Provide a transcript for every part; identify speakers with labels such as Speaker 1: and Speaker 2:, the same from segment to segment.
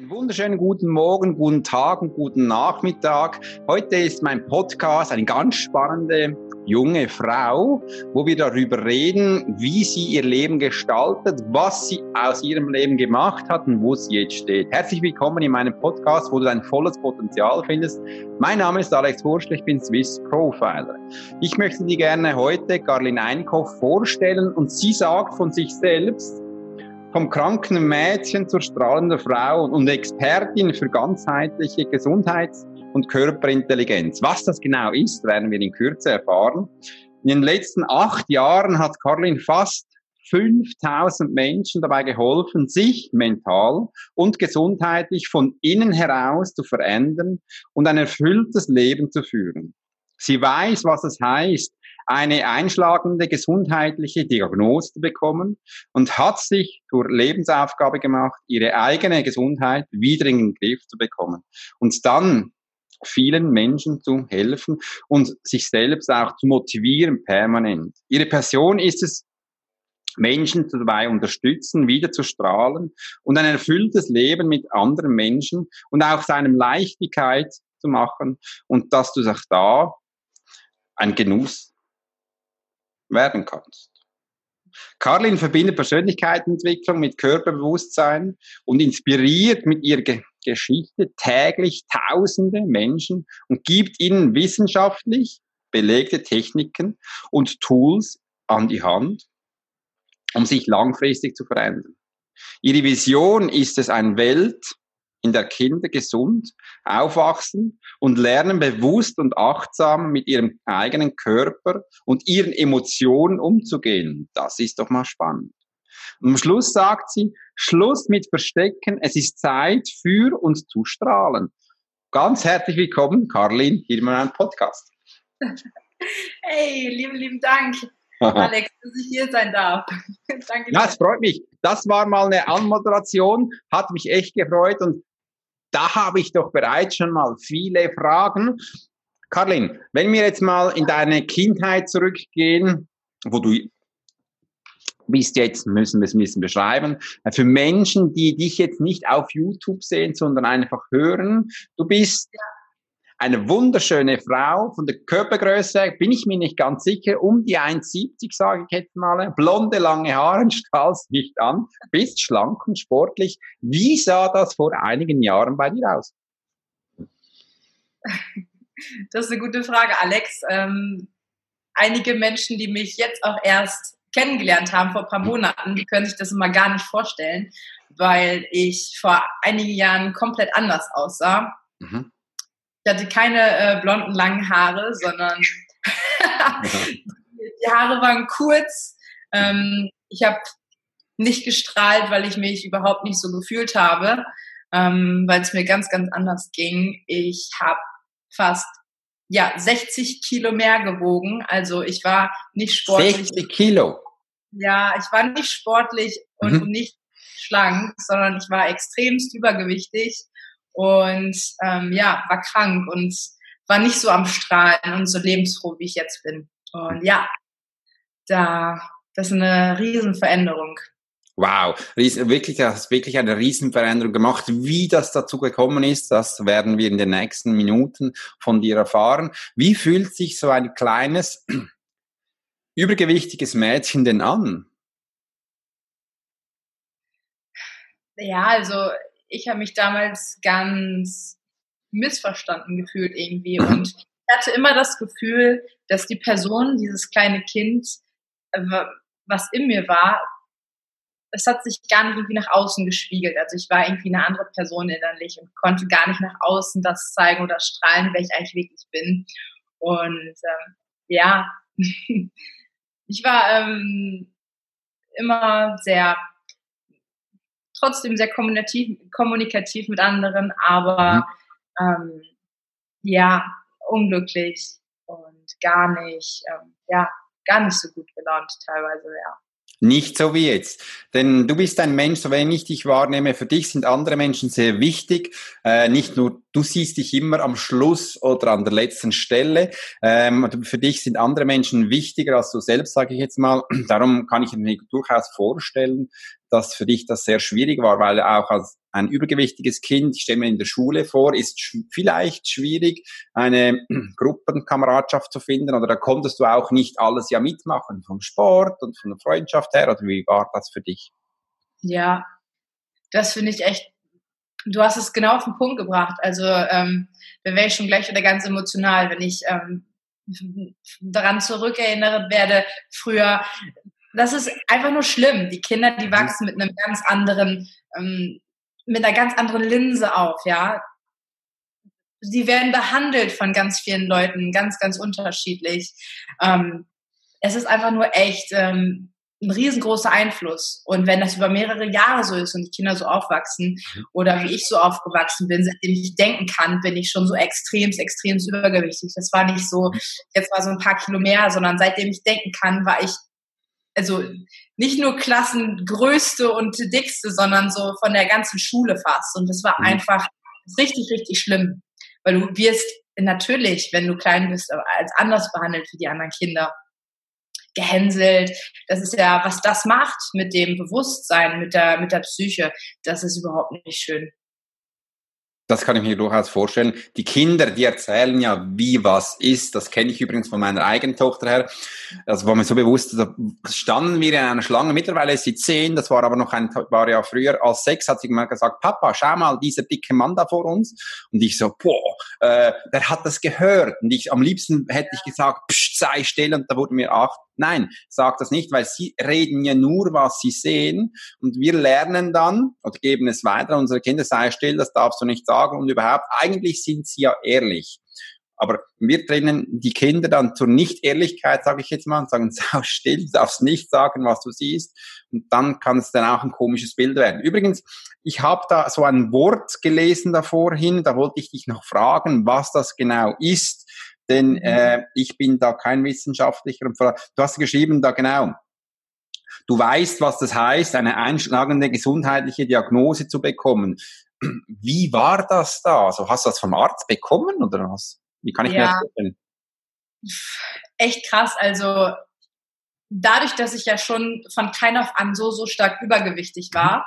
Speaker 1: Einen wunderschönen guten Morgen, guten Tag und guten Nachmittag. Heute ist mein Podcast eine ganz spannende junge Frau, wo wir darüber reden, wie sie ihr Leben gestaltet, was sie aus ihrem Leben gemacht hat und wo sie jetzt steht. Herzlich willkommen in meinem Podcast, wo du dein volles Potenzial findest. Mein Name ist Alex Wurschel, ich bin Swiss Profiler. Ich möchte dir gerne heute Carlin Einkoff vorstellen und sie sagt von sich selbst, vom kranken Mädchen zur strahlenden Frau und Expertin für ganzheitliche Gesundheits- und Körperintelligenz. Was das genau ist, werden wir in Kürze erfahren. In den letzten acht Jahren hat Caroline fast 5000 Menschen dabei geholfen, sich mental und gesundheitlich von innen heraus zu verändern und ein erfülltes Leben zu führen. Sie weiß, was es heißt, eine einschlagende gesundheitliche Diagnose bekommen und hat sich zur Lebensaufgabe gemacht, ihre eigene Gesundheit wieder in den Griff zu bekommen und dann vielen Menschen zu helfen und sich selbst auch zu motivieren permanent. Ihre Passion ist es, Menschen dabei unterstützen, wieder zu strahlen und ein erfülltes Leben mit anderen Menschen und auch seinem Leichtigkeit zu machen und dass du auch da ein Genuss werden kannst. Carlin verbindet Persönlichkeitsentwicklung mit Körperbewusstsein und inspiriert mit ihrer Ge Geschichte täglich tausende Menschen und gibt ihnen wissenschaftlich belegte Techniken und Tools an die Hand, um sich langfristig zu verändern. Ihre Vision ist es, eine Welt, in der Kinder gesund aufwachsen und lernen bewusst und achtsam mit ihrem eigenen Körper und ihren Emotionen umzugehen. Das ist doch mal spannend. Und am Schluss sagt sie, Schluss mit Verstecken, es ist Zeit für uns zu strahlen. Ganz herzlich willkommen, Carlin, hier in meinem Podcast.
Speaker 2: Hey, lieben, lieben Dank. Alex, dass ich hier sein darf.
Speaker 1: Danke. Ja, es freut mich. Das war mal eine Anmoderation, hat mich echt gefreut und da habe ich doch bereits schon mal viele Fragen. Karlin, wenn wir jetzt mal in deine Kindheit zurückgehen, wo du bist jetzt, müssen wir es ein bisschen beschreiben, für Menschen, die dich jetzt nicht auf YouTube sehen, sondern einfach hören, du bist eine wunderschöne Frau von der Körpergröße, bin ich mir nicht ganz sicher, um die 1,70 sage ich jetzt mal, blonde, lange Haare, strahlst nicht an, bist schlank und sportlich. Wie sah das vor einigen Jahren bei dir aus?
Speaker 2: Das ist eine gute Frage, Alex. Ähm, einige Menschen, die mich jetzt auch erst kennengelernt haben vor ein paar Monaten, die können sich das immer gar nicht vorstellen, weil ich vor einigen Jahren komplett anders aussah. Mhm. Ich hatte keine äh, blonden, langen Haare, sondern die Haare waren kurz. Ähm, ich habe nicht gestrahlt, weil ich mich überhaupt nicht so gefühlt habe, ähm, weil es mir ganz, ganz anders ging. Ich habe fast ja 60 Kilo mehr gewogen. Also ich war nicht sportlich.
Speaker 1: 60 Kilo.
Speaker 2: Ja, ich war nicht sportlich und mhm. nicht schlank, sondern ich war extremst übergewichtig und ähm, ja, war krank und war nicht so am Strahlen und so lebensfroh, wie ich jetzt bin. Und ja, da, das ist eine Riesenveränderung.
Speaker 1: Wow, wirklich, das hast wirklich eine Riesenveränderung gemacht. Wie das dazu gekommen ist, das werden wir in den nächsten Minuten von dir erfahren. Wie fühlt sich so ein kleines, übergewichtiges Mädchen denn an?
Speaker 2: Ja, also ich habe mich damals ganz missverstanden gefühlt irgendwie und ich hatte immer das Gefühl, dass die Person, dieses kleine Kind, äh, was in mir war, es hat sich gar nicht irgendwie nach außen gespiegelt. Also ich war irgendwie eine andere Person innerlich und konnte gar nicht nach außen das zeigen oder strahlen, wer ich eigentlich wirklich bin. Und ähm, ja, ich war ähm, immer sehr trotzdem sehr kommunikativ, kommunikativ mit anderen, aber mhm. ähm, ja, unglücklich und gar nicht, ähm, ja, gar nicht so gut gelaunt teilweise, ja.
Speaker 1: Nicht so wie jetzt. Denn du bist ein Mensch, so wenn ich dich wahrnehme, für dich sind andere Menschen sehr wichtig. Äh, nicht nur, du siehst dich immer am Schluss oder an der letzten Stelle. Ähm, für dich sind andere Menschen wichtiger als du selbst, sage ich jetzt mal. Darum kann ich mir durchaus vorstellen, dass für dich das sehr schwierig war, weil auch als ein übergewichtiges Kind, ich stelle mir in der Schule vor, ist sch vielleicht schwierig, eine Gruppenkameradschaft zu finden oder da konntest du auch nicht alles ja mitmachen, vom Sport und von der Freundschaft her oder wie war das für dich?
Speaker 2: Ja, das finde ich echt, du hast es genau auf den Punkt gebracht. Also ähm, da wäre ich schon gleich wieder ganz emotional, wenn ich ähm, daran zurückerinnert werde, früher, das ist einfach nur schlimm. Die Kinder, die mhm. wachsen mit einem ganz anderen, ähm, mit einer ganz anderen Linse auf, ja. Sie werden behandelt von ganz vielen Leuten, ganz, ganz unterschiedlich. Ähm, es ist einfach nur echt ähm, ein riesengroßer Einfluss. Und wenn das über mehrere Jahre so ist und die Kinder so aufwachsen mhm. oder wie ich so aufgewachsen bin, seitdem ich denken kann, bin ich schon so extrem, extrem übergewichtig. Das war nicht so, jetzt mal so ein paar Kilo mehr, sondern seitdem ich denken kann, war ich also nicht nur Klassengrößte und dickste, sondern so von der ganzen Schule fast. Und das war mhm. einfach richtig, richtig schlimm. Weil du wirst natürlich, wenn du klein bist, als anders behandelt wie die anderen Kinder gehänselt. Das ist ja, was das macht mit dem Bewusstsein, mit der, mit der Psyche, das ist überhaupt nicht schön.
Speaker 1: Das kann ich mir durchaus vorstellen. Die Kinder, die erzählen ja, wie was ist. Das kenne ich übrigens von meiner eigenen Tochter her. Das war mir so bewusst, da standen wir in einer Schlange. Mittlerweile ist sie zehn, das war aber noch ein paar Jahre früher. Als sechs hat sie mal gesagt, Papa, schau mal, dieser dicke Mann da vor uns. Und ich so, boah, äh, der hat das gehört. Und ich, am liebsten hätte ich gesagt, psch, sei still. Und da wurden mir acht Nein, sag das nicht, weil sie reden ja nur, was sie sehen und wir lernen dann oder geben es weiter. Unsere Kinder, sei still, das darfst du nicht sagen und überhaupt, eigentlich sind sie ja ehrlich. Aber wir trennen die Kinder dann zur Nicht-Ehrlichkeit, sage ich jetzt mal, und sagen, sei still, du darfst nicht sagen, was du siehst. Und dann kann es dann auch ein komisches Bild werden. Übrigens, ich habe da so ein Wort gelesen davor hin, da wollte ich dich noch fragen, was das genau ist denn mhm. äh, ich bin da kein Wissenschaftlicher. Du hast geschrieben da genau, du weißt, was das heißt, eine einschlagende gesundheitliche Diagnose zu bekommen. Wie war das da? Also hast du das vom Arzt bekommen oder was? Wie kann ich ja. mir das vorstellen?
Speaker 2: Echt krass. Also dadurch, dass ich ja schon von klein auf an so, so stark übergewichtig war, mhm.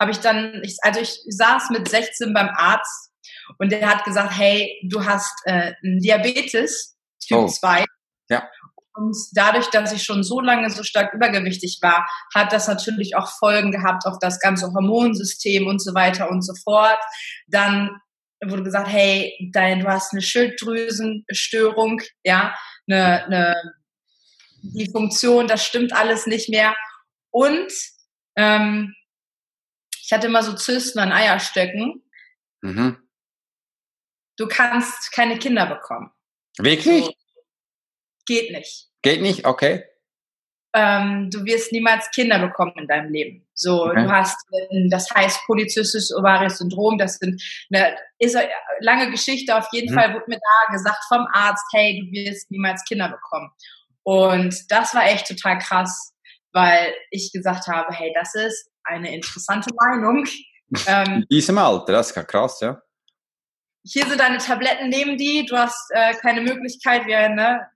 Speaker 2: habe ich dann, ich, also ich saß mit 16 beim Arzt und der hat gesagt, hey, du hast äh, Diabetes Typ oh. 2.
Speaker 1: Ja.
Speaker 2: Und dadurch, dass ich schon so lange so stark übergewichtig war, hat das natürlich auch Folgen gehabt auf das ganze Hormonsystem und so weiter und so fort. Dann wurde gesagt, hey, dein, du hast eine Schilddrüsenstörung, ja, eine, eine, die Funktion, das stimmt alles nicht mehr. Und ähm, ich hatte immer so Zysten an Eierstöcken. Mhm du kannst keine Kinder bekommen.
Speaker 1: Wirklich? So,
Speaker 2: geht nicht.
Speaker 1: Geht nicht, okay.
Speaker 2: Ähm, du wirst niemals Kinder bekommen in deinem Leben. So, okay. du hast, das heißt polyzystisches ovarisches Syndrom, das sind eine, ist eine lange Geschichte. Auf jeden mhm. Fall wurde mir da gesagt vom Arzt, hey, du wirst niemals Kinder bekommen. Und das war echt total krass, weil ich gesagt habe, hey, das ist eine interessante Meinung.
Speaker 1: Ähm, in diesem Alter, das ist krass, ja
Speaker 2: hier sind deine Tabletten, nehmen die, du hast äh, keine Möglichkeit, wir, ne,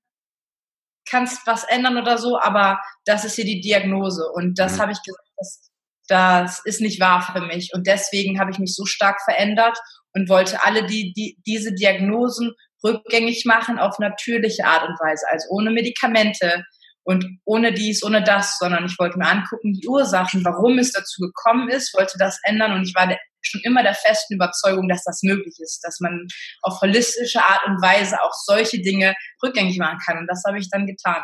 Speaker 2: kannst was ändern oder so, aber das ist hier die Diagnose. Und das mhm. habe ich gesagt, das, das ist nicht wahr für mich. Und deswegen habe ich mich so stark verändert und wollte alle die, die, diese Diagnosen rückgängig machen auf natürliche Art und Weise, also ohne Medikamente und ohne dies, ohne das, sondern ich wollte mir angucken, die Ursachen, warum es dazu gekommen ist, wollte das ändern und ich war der schon immer der festen Überzeugung, dass das möglich ist, dass man auf holistische Art und Weise auch solche Dinge rückgängig machen kann. Und das habe ich dann getan.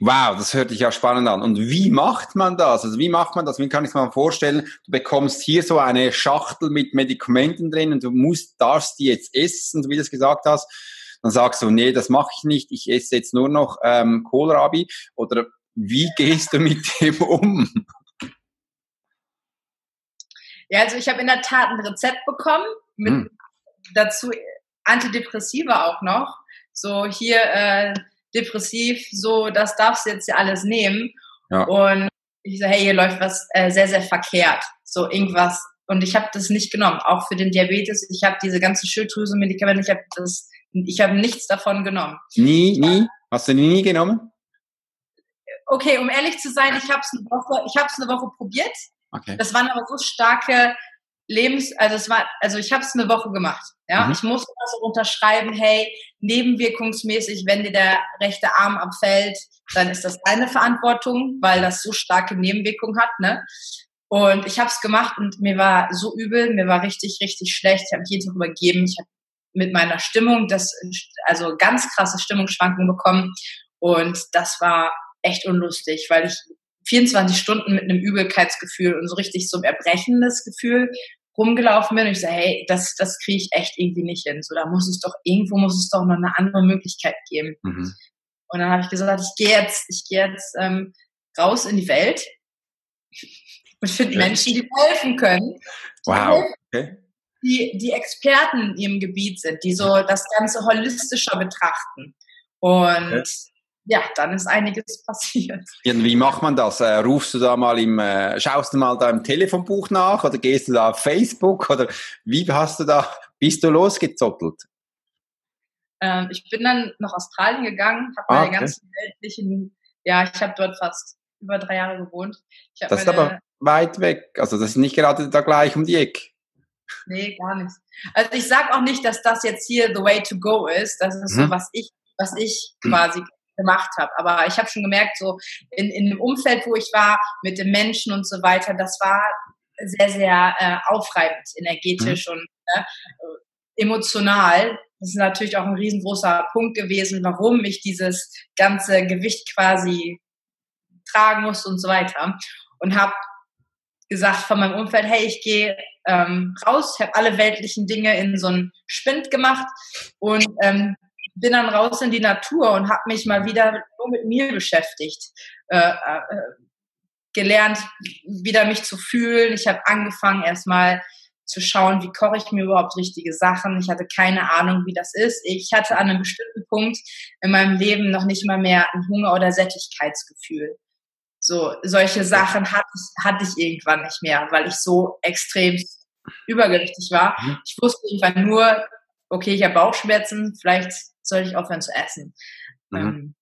Speaker 1: Wow, das hört sich ja spannend an. Und wie macht man das? Also wie macht man das? Wie kann ich es mir vorstellen? Du bekommst hier so eine Schachtel mit Medikamenten drin und du musst, darfst die jetzt essen, so wie du es gesagt hast. Dann sagst du, nee, das mache ich nicht. Ich esse jetzt nur noch ähm, Kohlrabi. Oder wie gehst du mit dem um?
Speaker 2: Ja, also ich habe in der Tat ein Rezept bekommen, mit hm. dazu Antidepressiva auch noch. So hier äh, depressiv, so das darfst du jetzt ja alles nehmen. Ja. Und ich so, hey, hier läuft was äh, sehr, sehr verkehrt. So irgendwas. Und ich habe das nicht genommen, auch für den Diabetes. Ich habe diese ganzen Schilddrüsenmedikamente, ich habe das, ich habe nichts davon genommen.
Speaker 1: Nie, nie? Hast du nie genommen?
Speaker 2: okay, um ehrlich zu sein, ich habe es eine Woche, ich habe es eine Woche probiert. Okay. Das waren aber so starke Lebens, also es war, also ich habe es eine Woche gemacht. Ja, mhm. ich musste also unterschreiben, hey, nebenwirkungsmäßig, wenn dir der rechte Arm abfällt, dann ist das deine Verantwortung, weil das so starke Nebenwirkungen hat, ne? Und ich habe es gemacht und mir war so übel, mir war richtig, richtig schlecht. Ich habe jeden Tag übergeben. Ich habe mit meiner Stimmung das, also ganz krasse Stimmungsschwankungen bekommen. Und das war echt unlustig, weil ich 24 Stunden mit einem Übelkeitsgefühl und so richtig so ein erbrechendes Gefühl rumgelaufen bin und ich so, hey, das, das kriege ich echt irgendwie nicht hin. So, da muss es doch, irgendwo muss es doch noch eine andere Möglichkeit geben. Mhm. Und dann habe ich gesagt, ich gehe jetzt, ich gehe jetzt ähm, raus in die Welt und finde Menschen, die mir helfen können.
Speaker 1: Wow. Okay.
Speaker 2: Die, die Experten in ihrem Gebiet sind, die so das Ganze holistischer betrachten. Und okay ja, dann ist einiges passiert.
Speaker 1: wie macht man das? Äh, rufst du da mal im, äh, schaust du mal da im Telefonbuch nach oder gehst du da auf Facebook oder wie hast du da, bist du losgezottelt?
Speaker 2: Ähm, ich bin dann nach Australien gegangen, habe meine okay. ganzen weltlichen, ja, ich habe dort fast über drei Jahre gewohnt.
Speaker 1: das ist aber weit weg, also das ist nicht gerade da gleich um die Ecke.
Speaker 2: Nee, gar nicht. Also ich sage auch nicht, dass das jetzt hier the way to go ist. Das ist mhm. so, was ich, was ich quasi gemacht habe. Aber ich habe schon gemerkt, so in, in dem Umfeld, wo ich war, mit den Menschen und so weiter, das war sehr, sehr äh, aufreibend, energetisch mhm. und äh, emotional. Das ist natürlich auch ein riesengroßer Punkt gewesen, warum ich dieses ganze Gewicht quasi tragen muss und so weiter. Und habe gesagt von meinem Umfeld, hey, ich gehe ähm, raus, habe alle weltlichen Dinge in so einen Spind gemacht und ähm, bin dann raus in die Natur und habe mich mal wieder nur mit mir beschäftigt. Äh, äh, gelernt, wieder mich zu fühlen. Ich habe angefangen erstmal zu schauen, wie koche ich mir überhaupt richtige Sachen. Ich hatte keine Ahnung, wie das ist. Ich hatte an einem bestimmten Punkt in meinem Leben noch nicht mal mehr ein Hunger- oder Sättigkeitsgefühl. So, solche Sachen hatte ich, hatte ich irgendwann nicht mehr, weil ich so extrem übergewichtig war. Mhm. Ich wusste irgendwann nur, okay, ich habe Bauchschmerzen, vielleicht soll ich aufhören zu essen. Mhm. Ähm,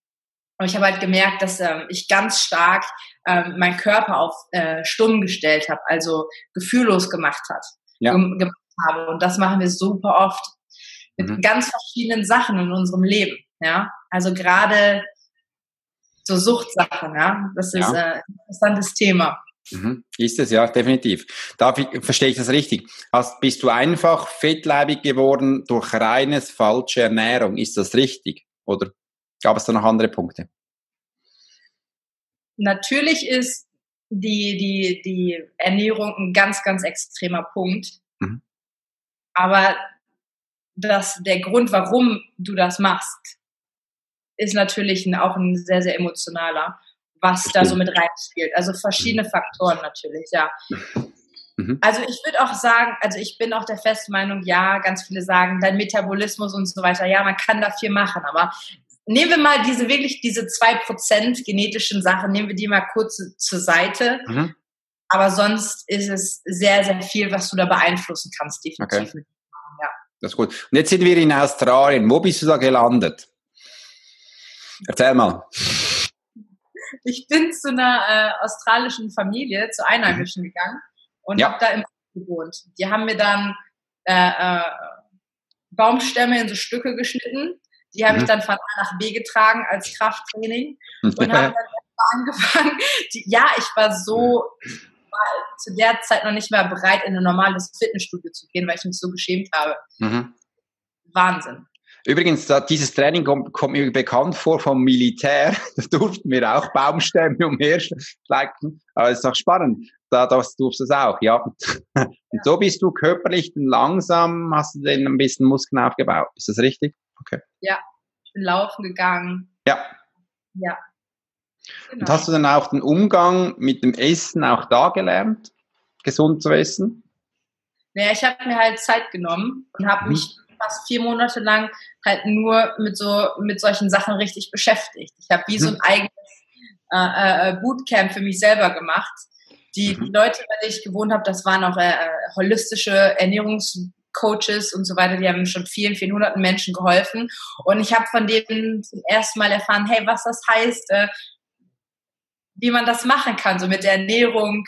Speaker 2: und ich habe halt gemerkt, dass ähm, ich ganz stark ähm, meinen Körper auf äh, stumm gestellt habe, also gefühllos gemacht hat, ja. gemacht habe. Und das machen wir super oft mit mhm. ganz verschiedenen Sachen in unserem Leben. Ja, also gerade so Suchtsachen. Ja, das ist ja. äh, ein interessantes Thema.
Speaker 1: Mhm. Ist es, ja, definitiv. Darf ich, verstehe ich das richtig? Hast, bist du einfach fettleibig geworden durch reines falsche Ernährung? Ist das richtig? Oder gab es da noch andere Punkte?
Speaker 2: Natürlich ist die, die, die Ernährung ein ganz, ganz extremer Punkt. Mhm. Aber das, der Grund, warum du das machst, ist natürlich auch ein sehr, sehr emotionaler was da so mit reinspielt. Also verschiedene mhm. Faktoren natürlich, ja. Mhm. Also ich würde auch sagen, also ich bin auch der festen Meinung, ja, ganz viele sagen, dein Metabolismus und so weiter, ja, man kann da viel machen, aber nehmen wir mal diese wirklich, diese zwei Prozent genetischen Sachen, nehmen wir die mal kurz zur Seite. Mhm. Aber sonst ist es sehr, sehr viel, was du da beeinflussen kannst, definitiv. Okay.
Speaker 1: Ja. Das ist gut. Und jetzt sind wir in Australien. Wo bist du da gelandet? Erzähl mal
Speaker 2: ich bin zu einer äh, australischen Familie, zu Einheimischen mhm. gegangen und ja. habe da im gewohnt. Die haben mir dann äh, äh, Baumstämme in so Stücke geschnitten. Die habe mhm. ich dann von A nach B getragen als Krafttraining und habe dann angefangen. Die, ja, ich war so ich war zu der Zeit noch nicht mehr bereit, in ein normales Fitnessstudio zu gehen, weil ich mich so geschämt habe. Mhm. Wahnsinn.
Speaker 1: Übrigens, dieses Training kommt, kommt, mir bekannt vor vom Militär. Da durften wir auch Baumstämme umherschleichen. Aber es ist auch spannend. Da das durfst du es auch, ja. Und so bist du körperlich langsam, hast du denn ein bisschen Muskeln aufgebaut. Ist das richtig?
Speaker 2: Okay. Ja, ich bin laufen gegangen.
Speaker 1: Ja.
Speaker 2: Ja.
Speaker 1: Genau. Und hast du dann auch den Umgang mit dem Essen auch da gelernt, gesund zu essen?
Speaker 2: Naja, ich habe mir halt Zeit genommen und habe mhm. mich fast vier Monate lang halt nur mit so mit solchen Sachen richtig beschäftigt. Ich habe wie so ein mhm. eigenes äh, äh, Bootcamp für mich selber gemacht. Die, die mhm. Leute, bei denen ich gewohnt habe, das waren auch äh, äh, holistische Ernährungscoaches und so weiter, die haben schon vielen, vielen hunderten Menschen geholfen. Und ich habe von denen zum ersten Mal erfahren, hey, was das heißt, äh, wie man das machen kann, so mit der Ernährung,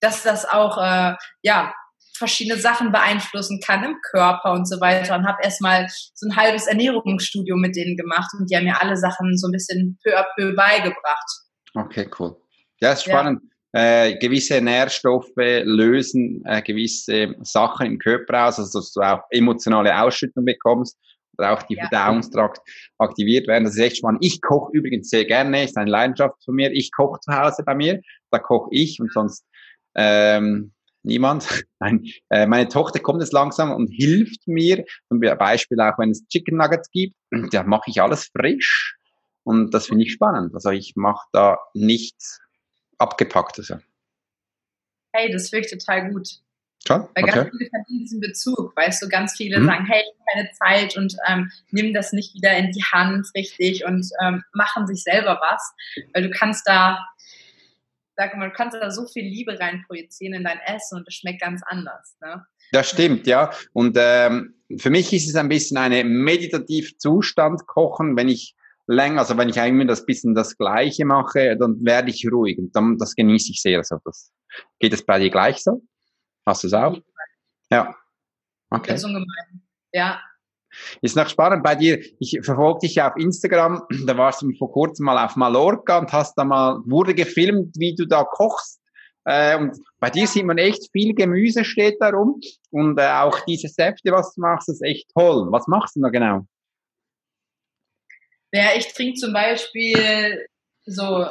Speaker 2: dass das auch äh, ja verschiedene Sachen beeinflussen kann im Körper und so weiter und habe erstmal so ein halbes Ernährungsstudium mit denen gemacht und die haben mir alle Sachen so ein bisschen peu à peu beigebracht.
Speaker 1: Okay, cool. Ja, ist spannend. Ja. Äh, gewisse Nährstoffe lösen äh, gewisse Sachen im Körper aus, also dass du auch emotionale Ausschüttung bekommst oder auch die ja. Verdauungstrakt aktiviert werden. Das ist echt spannend. Ich koche übrigens sehr gerne, ist eine Leidenschaft von mir. Ich koche zu Hause bei mir, da koche ich und sonst ähm, niemand. Nein, äh, meine Tochter kommt jetzt langsam und hilft mir. Zum Beispiel auch, wenn es Chicken Nuggets gibt, da mache ich alles frisch. Und das finde ich spannend. Also ich mache da nichts Abgepacktes.
Speaker 2: Hey, das wirkt total gut.
Speaker 1: Schon?
Speaker 2: Weil okay. ganz viele verdienen diesen Bezug, weißt du, ganz viele mhm. sagen, hey, ich habe keine Zeit und ähm, nimm das nicht wieder in die Hand richtig und ähm, machen sich selber was, weil du kannst da sag mal, du kannst da so viel Liebe reinprojizieren in dein Essen und es schmeckt ganz anders. Ne?
Speaker 1: Das stimmt, ja. Und ähm, für mich ist es ein bisschen eine meditativ Zustand kochen, wenn ich länger, also wenn ich eigentlich das bisschen das Gleiche mache, dann werde ich ruhig und dann das genieße ich sehr. Also das geht es bei dir gleich so? Hast du es auch? Ja.
Speaker 2: Okay. Ja,
Speaker 1: ist noch spannend bei dir. Ich verfolge dich ja auf Instagram. Da warst du vor kurzem mal auf Mallorca und hast da mal, wurde gefilmt, wie du da kochst. Äh, und bei dir sieht man echt viel Gemüse steht da rum. Und äh, auch diese Säfte, was du machst, ist echt toll. Was machst du da genau?
Speaker 2: Ja, ich trinke zum Beispiel so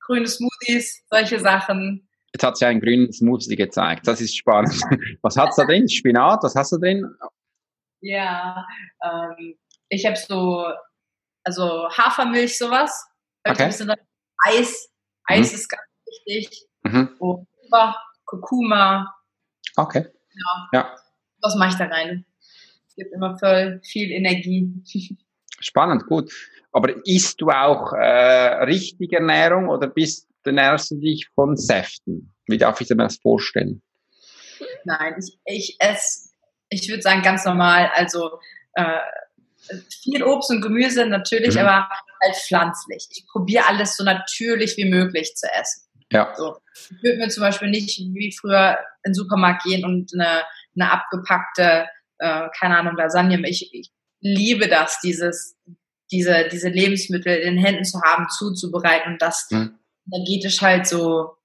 Speaker 2: grüne Smoothies, solche Sachen.
Speaker 1: Jetzt hat sie einen grünen Smoothie gezeigt. Das ist spannend. Was hat's da drin? Spinat? Was hast du drin?
Speaker 2: Ja, ähm, ich habe so, also Hafermilch, sowas. Okay. Eis. Eis mhm. ist ganz wichtig. Mhm. Und Kurkuma.
Speaker 1: Okay.
Speaker 2: Ja. ja. Was mache ich da rein? Es gibt immer voll viel Energie.
Speaker 1: Spannend, gut. Aber isst du auch äh, richtige Ernährung oder bist, ernährst du dich von Säften? Wie darf ich mir das vorstellen?
Speaker 2: Nein, ich, ich esse ich würde sagen, ganz normal. Also äh, viel Obst und Gemüse natürlich, mhm. aber halt pflanzlich. Ich probiere alles so natürlich wie möglich zu essen.
Speaker 1: Ja.
Speaker 2: So. Ich würde mir zum Beispiel nicht wie früher in den Supermarkt gehen und eine, eine abgepackte, äh, keine Ahnung, Lasagne. Ich, ich liebe das, dieses, diese, diese Lebensmittel in den Händen zu haben, zuzubereiten und das mhm. energetisch halt so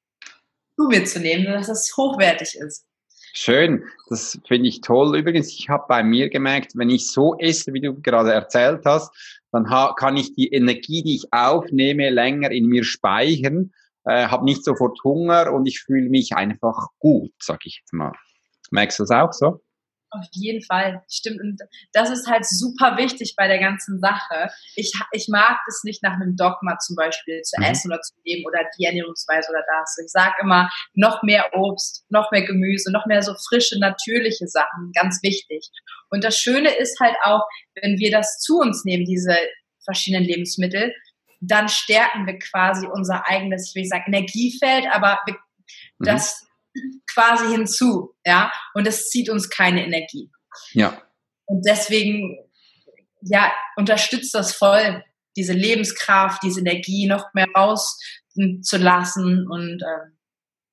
Speaker 2: zu mir zu nehmen, dass es hochwertig ist.
Speaker 1: Schön, das finde ich toll. Übrigens, ich habe bei mir gemerkt, wenn ich so esse, wie du gerade erzählt hast, dann kann ich die Energie, die ich aufnehme, länger in mir speichern, äh, habe nicht sofort Hunger und ich fühle mich einfach gut, sag ich jetzt mal. Merkst du das auch so?
Speaker 2: Auf jeden Fall, stimmt. Und das ist halt super wichtig bei der ganzen Sache. Ich, ich mag es nicht nach einem Dogma zum Beispiel zu mhm. essen oder zu leben oder die Ernährungsweise oder das. Ich sage immer, noch mehr Obst, noch mehr Gemüse, noch mehr so frische, natürliche Sachen, ganz wichtig. Und das Schöne ist halt auch, wenn wir das zu uns nehmen, diese verschiedenen Lebensmittel, dann stärken wir quasi unser eigenes, ich will sagen, Energiefeld, aber wir, mhm. das quasi hinzu, ja, und es zieht uns keine Energie.
Speaker 1: Ja.
Speaker 2: Und deswegen, ja, unterstützt das voll, diese Lebenskraft, diese Energie noch mehr rauszulassen und äh,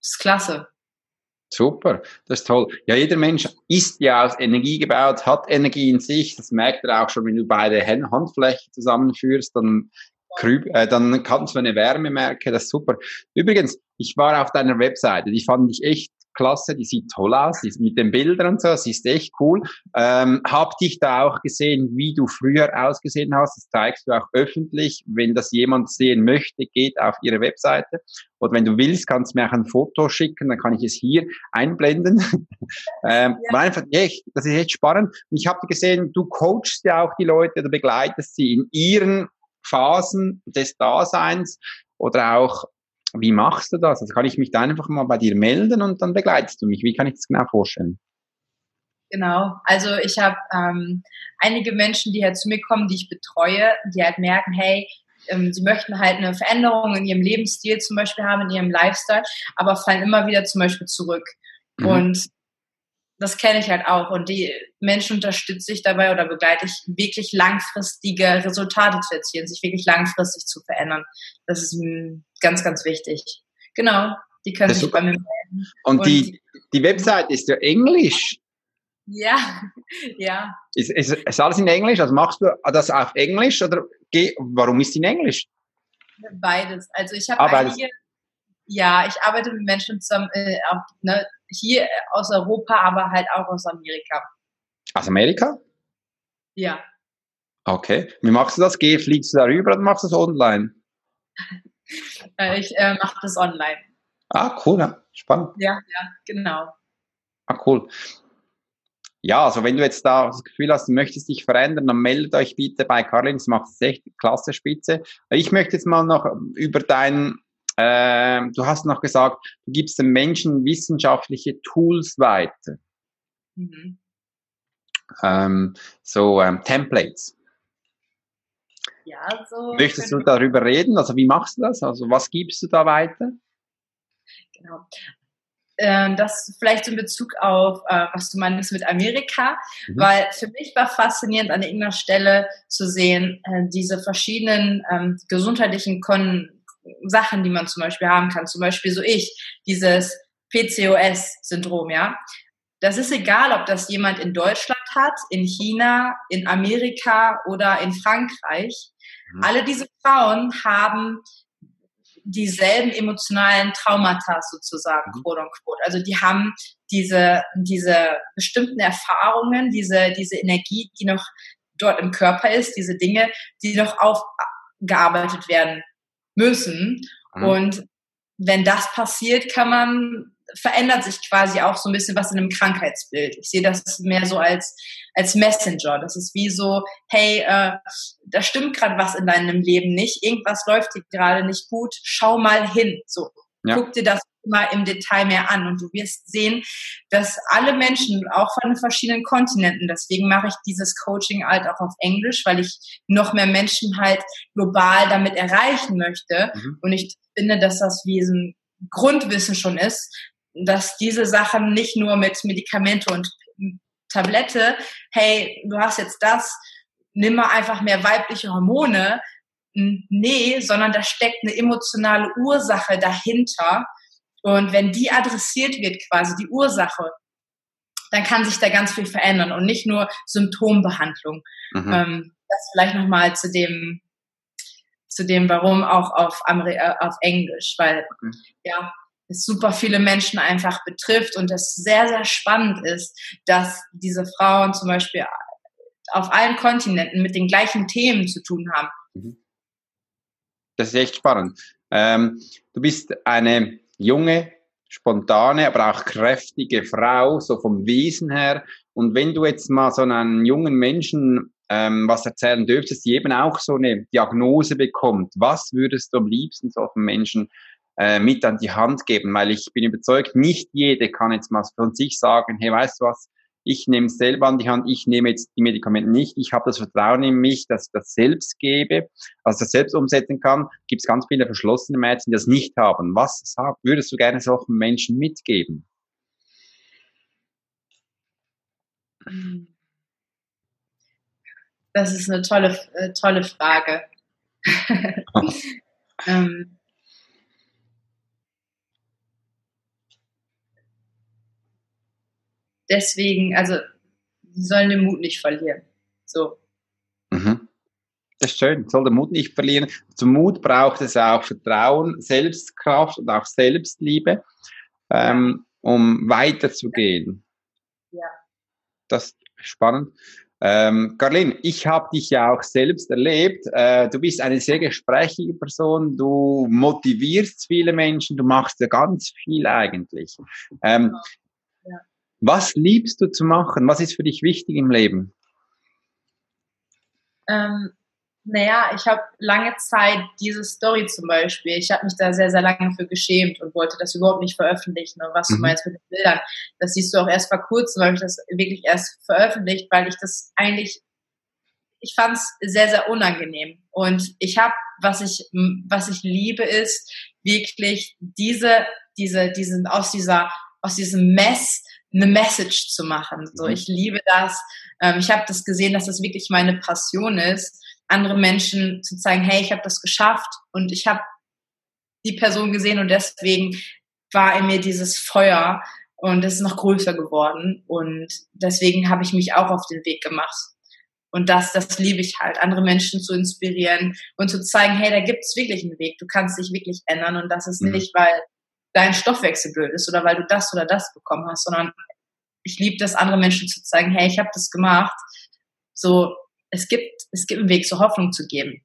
Speaker 2: ist klasse.
Speaker 1: Super, das ist toll. Ja, jeder Mensch ist ja aus Energie gebaut, hat Energie in sich. Das merkt er auch schon, wenn du beide Handflächen zusammenführst, dann äh, dann kannst du eine Wärme merken, das ist super. Übrigens, ich war auf deiner Webseite, die fand ich echt klasse, die sieht toll aus, die mit den Bildern und so, sie ist echt cool. Ähm, hab dich da auch gesehen, wie du früher ausgesehen hast, das zeigst du auch öffentlich. Wenn das jemand sehen möchte, geht auf ihre Webseite. Oder wenn du willst, kannst du mir auch ein Foto schicken, dann kann ich es hier einblenden. ähm, ja. einfach echt, das ist echt spannend. Und ich habe gesehen, du coachst ja auch die Leute oder begleitest sie in ihren Phasen des Daseins oder auch, wie machst du das? Also kann ich mich da einfach mal bei dir melden und dann begleitest du mich. Wie kann ich das genau vorstellen?
Speaker 2: Genau, also ich habe ähm, einige Menschen, die halt zu mir kommen, die ich betreue, die halt merken, hey, ähm, sie möchten halt eine Veränderung in ihrem Lebensstil zum Beispiel haben, in ihrem Lifestyle, aber fallen immer wieder zum Beispiel zurück. Mhm. Und das kenne ich halt auch. Und die Menschen unterstütze ich dabei oder begleite ich wirklich langfristige Resultate zu erzielen, sich wirklich langfristig zu verändern. Das ist ganz, ganz wichtig. Genau, die können sich bei mir melden.
Speaker 1: Und, und die, die Website ist ja Englisch.
Speaker 2: Ja, ja.
Speaker 1: Ist, ist, ist alles in Englisch? Also machst du das auf Englisch oder warum ist die in Englisch?
Speaker 2: Beides. Also ich habe ah, einige, ja, ich arbeite mit Menschen zusammen, äh, auch, ne, hier aus Europa, aber halt auch aus Amerika.
Speaker 1: Aus Amerika?
Speaker 2: Ja.
Speaker 1: Okay. Wie machst du das? Geh, fliegst du darüber oder machst du das online?
Speaker 2: Äh, ich äh, mache das online.
Speaker 1: Ah, cool, ja. spannend.
Speaker 2: Ja, ja, genau.
Speaker 1: Ah, cool. Ja, also wenn du jetzt da das Gefühl hast, du möchtest dich verändern, dann meldet euch bitte bei Karlin, das macht es echt klasse Spitze. Ich möchte jetzt mal noch über dein äh, du hast noch gesagt, du gibst den Menschen wissenschaftliche Tools weiter. Mhm. Ähm, so ähm, Templates.
Speaker 2: Ja, so.
Speaker 1: Möchtest du darüber reden? Also wie machst du das? Also was gibst du da weiter?
Speaker 2: Genau. Ähm, das vielleicht in Bezug auf, äh, was du meinst mit Amerika, mhm. weil für mich war faszinierend an irgendeiner Stelle zu sehen, äh, diese verschiedenen ähm, gesundheitlichen Kon Sachen, die man zum Beispiel haben kann. Zum Beispiel so ich, dieses PCOS-Syndrom, ja. Das ist egal, ob das jemand in Deutschland hat, in China, in Amerika oder in Frankreich. Mhm. Alle diese Frauen haben dieselben emotionalen Traumata sozusagen, mhm. quote unquote. Also die haben diese, diese bestimmten Erfahrungen, diese, diese Energie, die noch dort im Körper ist, diese Dinge, die noch aufgearbeitet werden müssen. Mhm. Und wenn das passiert, kann man verändert sich quasi auch so ein bisschen was in einem Krankheitsbild. Ich sehe das mehr so als als Messenger. Das ist wie so, hey, äh, da stimmt gerade was in deinem Leben nicht, irgendwas läuft dir gerade nicht gut, schau mal hin. So, ja. guck dir das mal im Detail mehr an und du wirst sehen, dass alle Menschen, auch von den verschiedenen Kontinenten, deswegen mache ich dieses Coaching halt auch auf Englisch, weil ich noch mehr Menschen halt global damit erreichen möchte. Mhm. Und ich finde, dass das wie ein Grundwissen schon ist, dass diese Sachen nicht nur mit Medikamente und Tablette, hey, du hast jetzt das, nimm mal einfach mehr weibliche Hormone, nee, sondern da steckt eine emotionale Ursache dahinter. Und wenn die adressiert wird, quasi die Ursache, dann kann sich da ganz viel verändern und nicht nur Symptombehandlung. Mhm. Ähm, das vielleicht nochmal zu dem, zu dem, warum auch auf, Ameri äh, auf Englisch, weil okay. ja, es super viele Menschen einfach betrifft und es sehr, sehr spannend ist, dass diese Frauen zum Beispiel auf allen Kontinenten mit den gleichen Themen zu tun haben. Mhm.
Speaker 1: Das ist echt spannend. Ähm, du bist eine junge, spontane, aber auch kräftige Frau, so vom Wesen her. Und wenn du jetzt mal so einen jungen Menschen ähm, was erzählen dürftest, die eben auch so eine Diagnose bekommt, was würdest du am liebsten so einem Menschen äh, mit an die Hand geben? Weil ich bin überzeugt, nicht jede kann jetzt mal von sich sagen, hey, weißt du was, ich nehme es selber an die Hand, ich nehme jetzt die Medikamente nicht, ich habe das Vertrauen in mich, dass ich das selbst gebe, also das selbst umsetzen kann, gibt es ganz viele verschlossene Mädchen, die das nicht haben. Was sag, würdest du gerne solchen Menschen mitgeben?
Speaker 2: Das ist eine tolle, äh, tolle Frage. ähm, deswegen, also, sie sollen den Mut nicht verlieren. So.
Speaker 1: Mhm. Das ist schön, soll den Mut nicht verlieren. Zum Mut braucht es auch Vertrauen, Selbstkraft und auch Selbstliebe, ähm, um weiterzugehen.
Speaker 2: Ja.
Speaker 1: Das ist spannend. Ähm, Carlin, ich habe dich ja auch selbst erlebt. Äh, du bist eine sehr gesprächige Person, du motivierst viele Menschen, du machst ja ganz viel eigentlich. Ähm, was liebst du zu machen? Was ist für dich wichtig im Leben?
Speaker 2: Ähm, naja, ich habe lange Zeit diese Story zum Beispiel, ich habe mich da sehr, sehr lange für geschämt und wollte das überhaupt nicht veröffentlichen. Und was mhm. du meinst mit den Bildern, das siehst du auch erst vor kurzem, weil ich das wirklich erst veröffentlicht, weil ich das eigentlich, ich fand es sehr, sehr unangenehm. Und ich habe, was ich, was ich liebe, ist wirklich diese, diese, diesen, aus dieser, aus diesem Mess eine Message zu machen. So, mhm. ich liebe das. Ähm, ich habe das gesehen, dass das wirklich meine Passion ist, andere Menschen zu zeigen, hey, ich habe das geschafft und ich habe die Person gesehen und deswegen war in mir dieses Feuer und es ist noch größer geworden und deswegen habe ich mich auch auf den Weg gemacht. Und das, das liebe ich halt, andere Menschen zu inspirieren und zu zeigen, hey, da gibt es wirklich einen Weg, du kannst dich wirklich ändern und das ist mhm. nicht, weil dein Stoffwechsel blöd ist oder weil du das oder das bekommen hast, sondern ich liebe das, andere Menschen zu zeigen, hey, ich habe das gemacht. So, es gibt, es gibt einen Weg, so Hoffnung zu geben.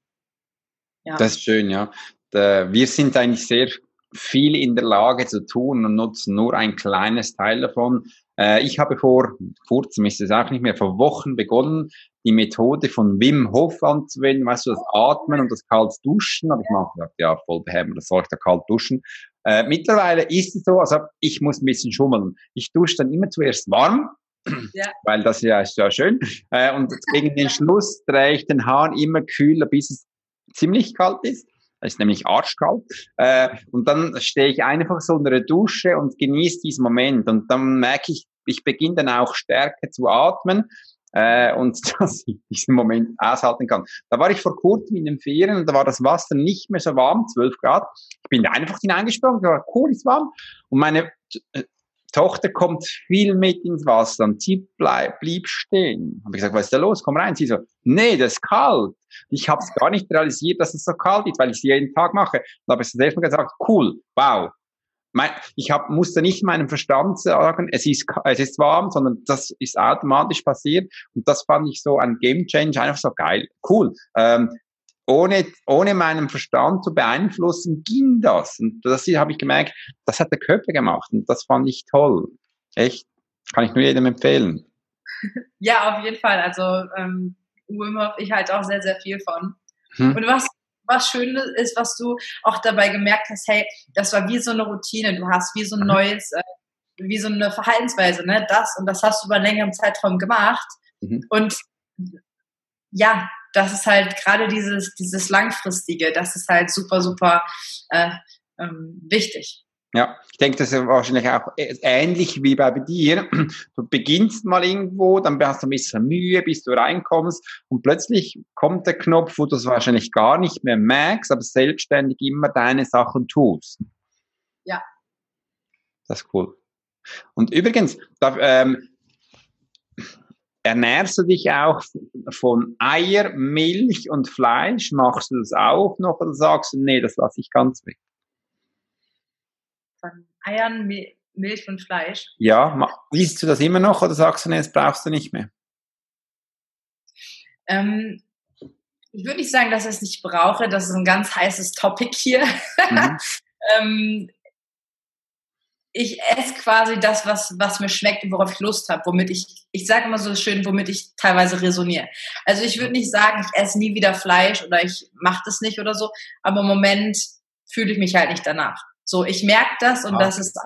Speaker 1: Ja. Das ist schön, ja. Wir sind eigentlich sehr viel in der Lage zu tun und nutzen nur ein kleines Teil davon. Äh, ich habe vor kurzem, ist es auch nicht mehr, vor Wochen begonnen, die Methode von Wim Hof anzuwenden, weißt du, das Atmen und das kalt Duschen. Aber ich mache gesagt, ja, voll behämmert, das soll ich da kalt duschen. Äh, mittlerweile ist es so, also ich muss ein bisschen schummeln. Ich dusche dann immer zuerst warm, ja. weil das ja ist ja schön. Äh, und gegen den Schluss drehe ich den Hahn immer kühler, bis es ziemlich kalt ist. Das ist nämlich arschkalt. Äh, und dann stehe ich einfach so unter der Dusche und genieße diesen Moment. Und dann merke ich, ich beginne dann auch stärker zu atmen äh, und dass ich diesen Moment aushalten kann. Da war ich vor kurzem in den Ferien und da war das Wasser nicht mehr so warm, 12 Grad. Ich bin einfach hineingesprungen, war cool, ist warm. Und meine äh, Tochter kommt viel mit ins Wasser und sie bleib, blieb stehen. Habe ich gesagt, was ist da los? Komm rein. Sie so, nee, das ist kalt. Ich habe es gar nicht realisiert, dass es so kalt ist, weil ich es jeden Tag mache. Da habe ich selbst mal gesagt, cool, wow, ich hab, musste nicht meinem Verstand sagen, es ist, es ist warm, sondern das ist automatisch passiert. Und das fand ich so ein Game Change, einfach so geil, cool. Ähm, ohne, ohne meinen Verstand zu beeinflussen, ging das. Und das habe ich gemerkt, das hat der Körper gemacht. Und das fand ich toll. Echt. Kann ich nur jedem empfehlen.
Speaker 2: Ja, auf jeden Fall. Also ähm, Wim Hof, ich halte auch sehr, sehr viel von. Hm. Und was was Schönes ist, was du auch dabei gemerkt hast, hey, das war wie so eine Routine, du hast wie so ein mhm. neues, äh, wie so eine Verhaltensweise, ne, das und das hast du über einen längeren Zeitraum gemacht mhm. und ja, das ist halt gerade dieses, dieses langfristige, das ist halt super, super äh, ähm, wichtig.
Speaker 1: Ja, ich denke, das ist wahrscheinlich auch ähnlich wie bei dir. Du beginnst mal irgendwo, dann hast du ein bisschen Mühe, bis du reinkommst und plötzlich kommt der Knopf, wo du es wahrscheinlich gar nicht mehr merkst, aber selbstständig immer deine Sachen tust.
Speaker 2: Ja.
Speaker 1: Das ist cool. Und übrigens, da, ähm, ernährst du dich auch von Eier, Milch und Fleisch? Machst du das auch noch oder sagst du, nee, das lasse ich ganz weg?
Speaker 2: Von Eiern, Milch und Fleisch.
Speaker 1: Ja, liest du das immer noch oder sagst du, nee, das brauchst du nicht mehr?
Speaker 2: Ähm, ich würde nicht sagen, dass ich es nicht brauche. Das ist ein ganz heißes Topic hier. Mhm. ähm, ich esse quasi das, was, was mir schmeckt und worauf ich Lust habe, womit ich, ich sage immer so schön, womit ich teilweise resoniere. Also ich würde nicht sagen, ich esse nie wieder Fleisch oder ich mache das nicht oder so, aber im Moment fühle ich mich halt nicht danach. So, ich merke das und ah. das ist,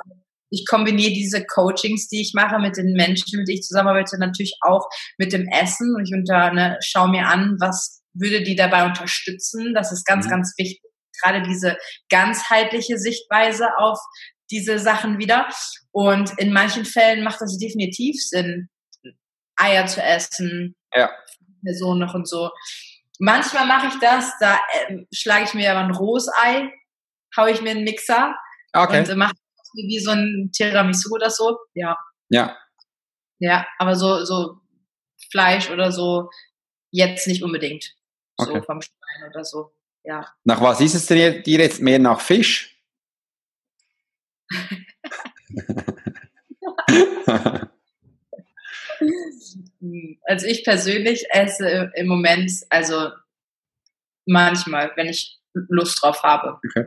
Speaker 2: ich kombiniere diese Coachings, die ich mache mit den Menschen, mit denen ich zusammenarbeite, natürlich auch mit dem Essen und ich unter, ne, schaue mir an, was würde die dabei unterstützen. Das ist ganz, mhm. ganz wichtig. Gerade diese ganzheitliche Sichtweise auf diese Sachen wieder. Und in manchen Fällen macht das definitiv Sinn, Eier zu essen.
Speaker 1: Ja.
Speaker 2: So noch und so. Manchmal mache ich das, da äh, schlage ich mir aber ein rohes Ei haue ich mir einen Mixer okay. und mache wie so ein Tiramisu oder so. Ja.
Speaker 1: Ja.
Speaker 2: Ja, aber so, so Fleisch oder so jetzt nicht unbedingt. So okay. vom Schwein oder so. Ja.
Speaker 1: Nach was ist es denn dir jetzt mehr nach Fisch?
Speaker 2: also ich persönlich esse im Moment, also manchmal, wenn ich Lust drauf habe. Okay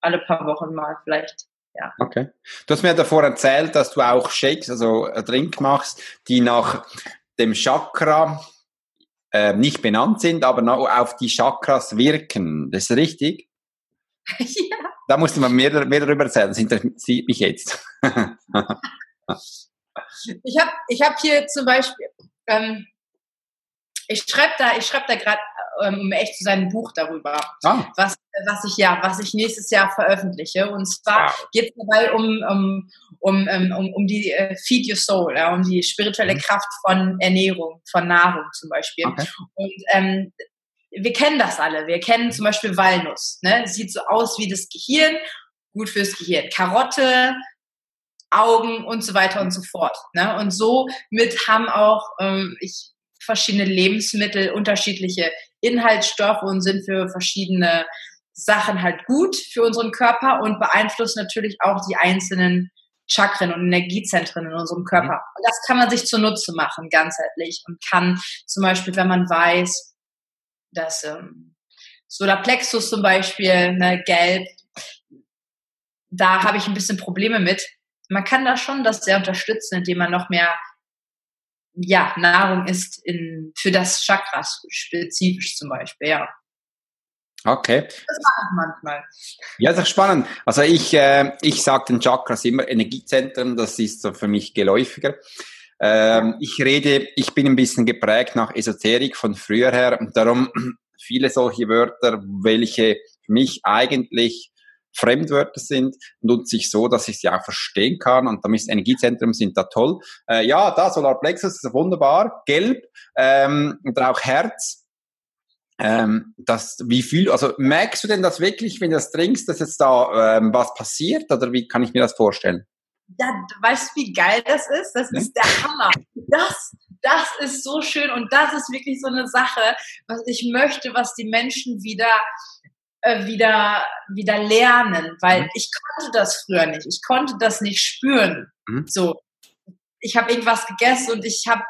Speaker 2: alle paar Wochen mal vielleicht. Ja.
Speaker 1: Okay. Du hast mir davor erzählt, dass du auch Shakes, also Drink machst, die nach dem Chakra äh, nicht benannt sind, aber auf die Chakras wirken. Das ist richtig? ja. Da musst du mal mehr, mehr darüber erzählen. Das interessiert mich jetzt.
Speaker 2: ich habe ich hab hier zum Beispiel, ähm, ich schreibe da, ich schreibe da gerade um echt zu sein, ein Buch darüber, ah. was, was ich ja, was ich nächstes Jahr veröffentliche. Und zwar wow. geht es dabei um, um, um, ähm, um, um die äh, Feed Your Soul, ja, um die spirituelle mhm. Kraft von Ernährung, von Nahrung zum Beispiel. Okay. Und ähm, wir kennen das alle. Wir kennen zum Beispiel Walnuss. Ne? Sieht so aus wie das Gehirn, gut fürs Gehirn. Karotte, Augen und so weiter und so fort. Ne? Und so mit haben auch ähm, ich, verschiedene Lebensmittel unterschiedliche Inhaltsstoffe und sind für verschiedene Sachen halt gut für unseren Körper und beeinflussen natürlich auch die einzelnen Chakren und Energiezentren in unserem Körper. Mhm. Und das kann man sich zunutze machen, ganzheitlich. Und kann zum Beispiel, wenn man weiß, dass ähm, Solarplexus zum Beispiel, ne, gelb, da habe ich ein bisschen Probleme mit. Man kann da schon das sehr unterstützen, indem man noch mehr ja, Nahrung isst in, für das Chakra spezifisch zum Beispiel, ja.
Speaker 1: Okay.
Speaker 2: Das mache ich manchmal.
Speaker 1: Ja, das ist spannend. Also ich, äh, ich sage den Chakras immer Energiezentren, das ist so für mich geläufiger. Ähm, ich rede, ich bin ein bisschen geprägt nach Esoterik von früher her und darum viele solche Wörter, welche für mich eigentlich Fremdwörter sind, nutze ich so, dass ich sie auch verstehen kann. Und da ist Energiezentrum sind da toll. Äh, ja, da Solarplexus ist wunderbar, gelb ähm, und auch Herz ähm, das, wie viel, also merkst du denn das wirklich, wenn du das trinkst, dass jetzt da ähm, was passiert oder wie kann ich mir das vorstellen?
Speaker 2: Ja, weißt du, wie geil das ist? Das ist der Hammer. Das, das ist so schön und das ist wirklich so eine Sache, was ich möchte, was die Menschen wieder äh, wieder wieder lernen, weil mhm. ich konnte das früher nicht. Ich konnte das nicht spüren. Mhm. So, ich habe irgendwas gegessen und ich habe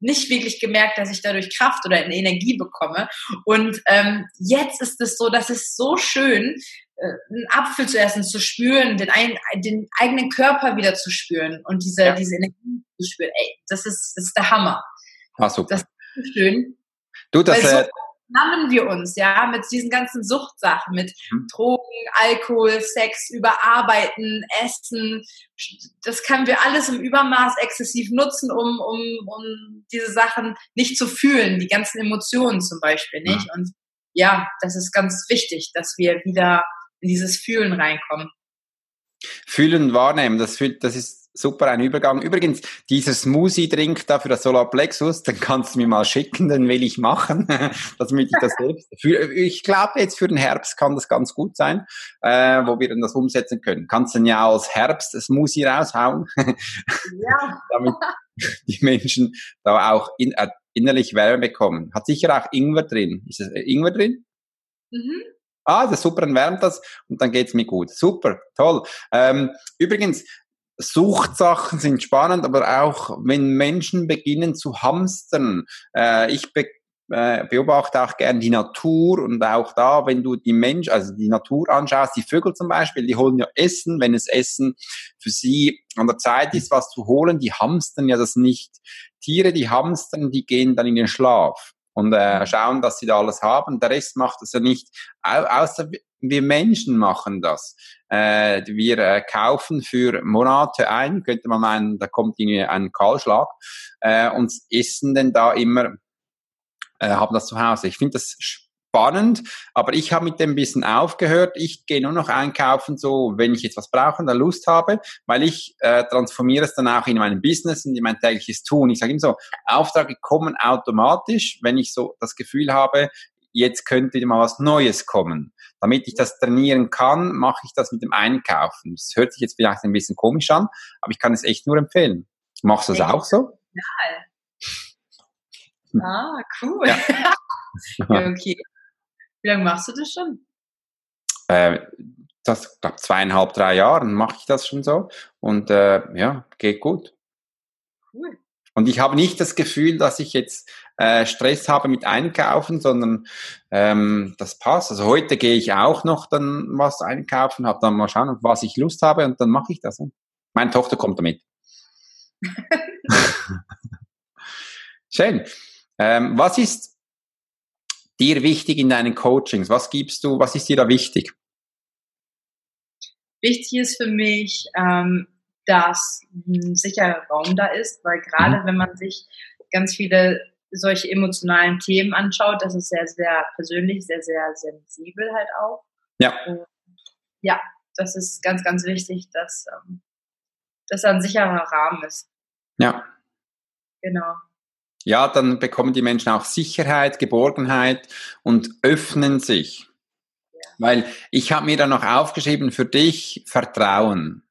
Speaker 2: nicht wirklich gemerkt, dass ich dadurch Kraft oder Energie bekomme. Und ähm, jetzt ist es so, dass es so schön, äh, einen Apfel zu essen, zu spüren, den, ein, den eigenen Körper wieder zu spüren und diese, ja. diese Energie zu spüren. Ey, das ist, das ist der Hammer.
Speaker 1: Ah, super.
Speaker 2: Das ist so schön.
Speaker 1: Du, das,
Speaker 2: so, sammeln wir uns, ja, mit diesen ganzen Suchtsachen, mit mhm. Drogen, Alkohol, Sex, Überarbeiten, Essen. Das können wir alles im Übermaß exzessiv nutzen, um, um, um diese Sachen nicht zu fühlen, die ganzen Emotionen zum Beispiel, nicht? Mhm. Und ja, das ist ganz wichtig, dass wir wieder in dieses Fühlen reinkommen.
Speaker 1: Fühlen, wahrnehmen, das, fühlt, das ist super ein Übergang. Übrigens, dieser Smoothie-Drink da für das Solarplexus, den kannst du mir mal schicken, den will ich machen, damit ich das selbst. Für, ich glaube, jetzt für den Herbst kann das ganz gut sein, äh, wo wir dann das umsetzen können. Kannst du ja als Herbst-Smoothie raushauen, ja. damit die Menschen da auch in, äh, innerlich Wärme bekommen. Hat sicher auch Ingwer drin. Ist es äh, Ingwer drin? Mhm. Ah, das ist super, dann wärmt das und dann geht's mir gut. Super, toll. Ähm, übrigens, Suchtsachen sind spannend, aber auch wenn Menschen beginnen zu hamstern. Äh, ich be äh, beobachte auch gern die Natur und auch da, wenn du die Mensch, also die Natur anschaust, die Vögel zum Beispiel, die holen ja Essen, wenn es Essen für sie an der Zeit ist, was zu holen, die hamstern ja das nicht. Tiere, die hamstern, die gehen dann in den Schlaf und äh, schauen, dass sie da alles haben. Der Rest macht das ja nicht, außer wir Menschen machen das. Äh, wir äh, kaufen für Monate ein, könnte man meinen, da kommt irgendwie ein Kahlschlag, äh, und essen denn da immer, äh, haben das zu Hause. Ich finde das spannend, aber ich habe mit dem bisschen aufgehört. Ich gehe nur noch einkaufen, so wenn ich jetzt was brauche und da Lust habe, weil ich äh, transformiere es dann auch in mein Business und in mein tägliches Tun. Ich sage immer so, Aufträge kommen automatisch, wenn ich so das Gefühl habe, jetzt könnte mal was Neues kommen. Damit ich das trainieren kann, mache ich das mit dem Einkaufen. Das hört sich jetzt vielleicht ein bisschen komisch an, aber ich kann es echt nur empfehlen. Machst du das auch so?
Speaker 2: Ja. Ah, cool. Ja. ja, okay. Wie lange machst du das schon?
Speaker 1: Äh, das, glaube zweieinhalb, drei Jahren mache ich das schon so. Und äh, ja, geht gut. Cool. Und ich habe nicht das Gefühl, dass ich jetzt äh, Stress habe mit Einkaufen, sondern ähm, das passt. Also heute gehe ich auch noch dann was einkaufen, habe dann mal schauen, was ich Lust habe und dann mache ich das. Meine Tochter kommt damit. Schön. Ähm, was ist dir wichtig in deinen Coachings? Was gibst du, was ist dir da wichtig?
Speaker 2: Wichtig ist für mich, ähm, dass ein sicherer Raum da ist, weil gerade mhm. wenn man sich ganz viele solche emotionalen Themen anschaut, das ist sehr, sehr persönlich, sehr, sehr sensibel halt auch.
Speaker 1: Ja.
Speaker 2: Und ja, das ist ganz, ganz wichtig, dass, ähm, dass da ein sicherer Rahmen ist.
Speaker 1: Ja.
Speaker 2: Genau.
Speaker 1: Ja, dann bekommen die Menschen auch Sicherheit, Geborgenheit und öffnen sich. Weil ich habe mir dann noch aufgeschrieben, für dich Vertrauen.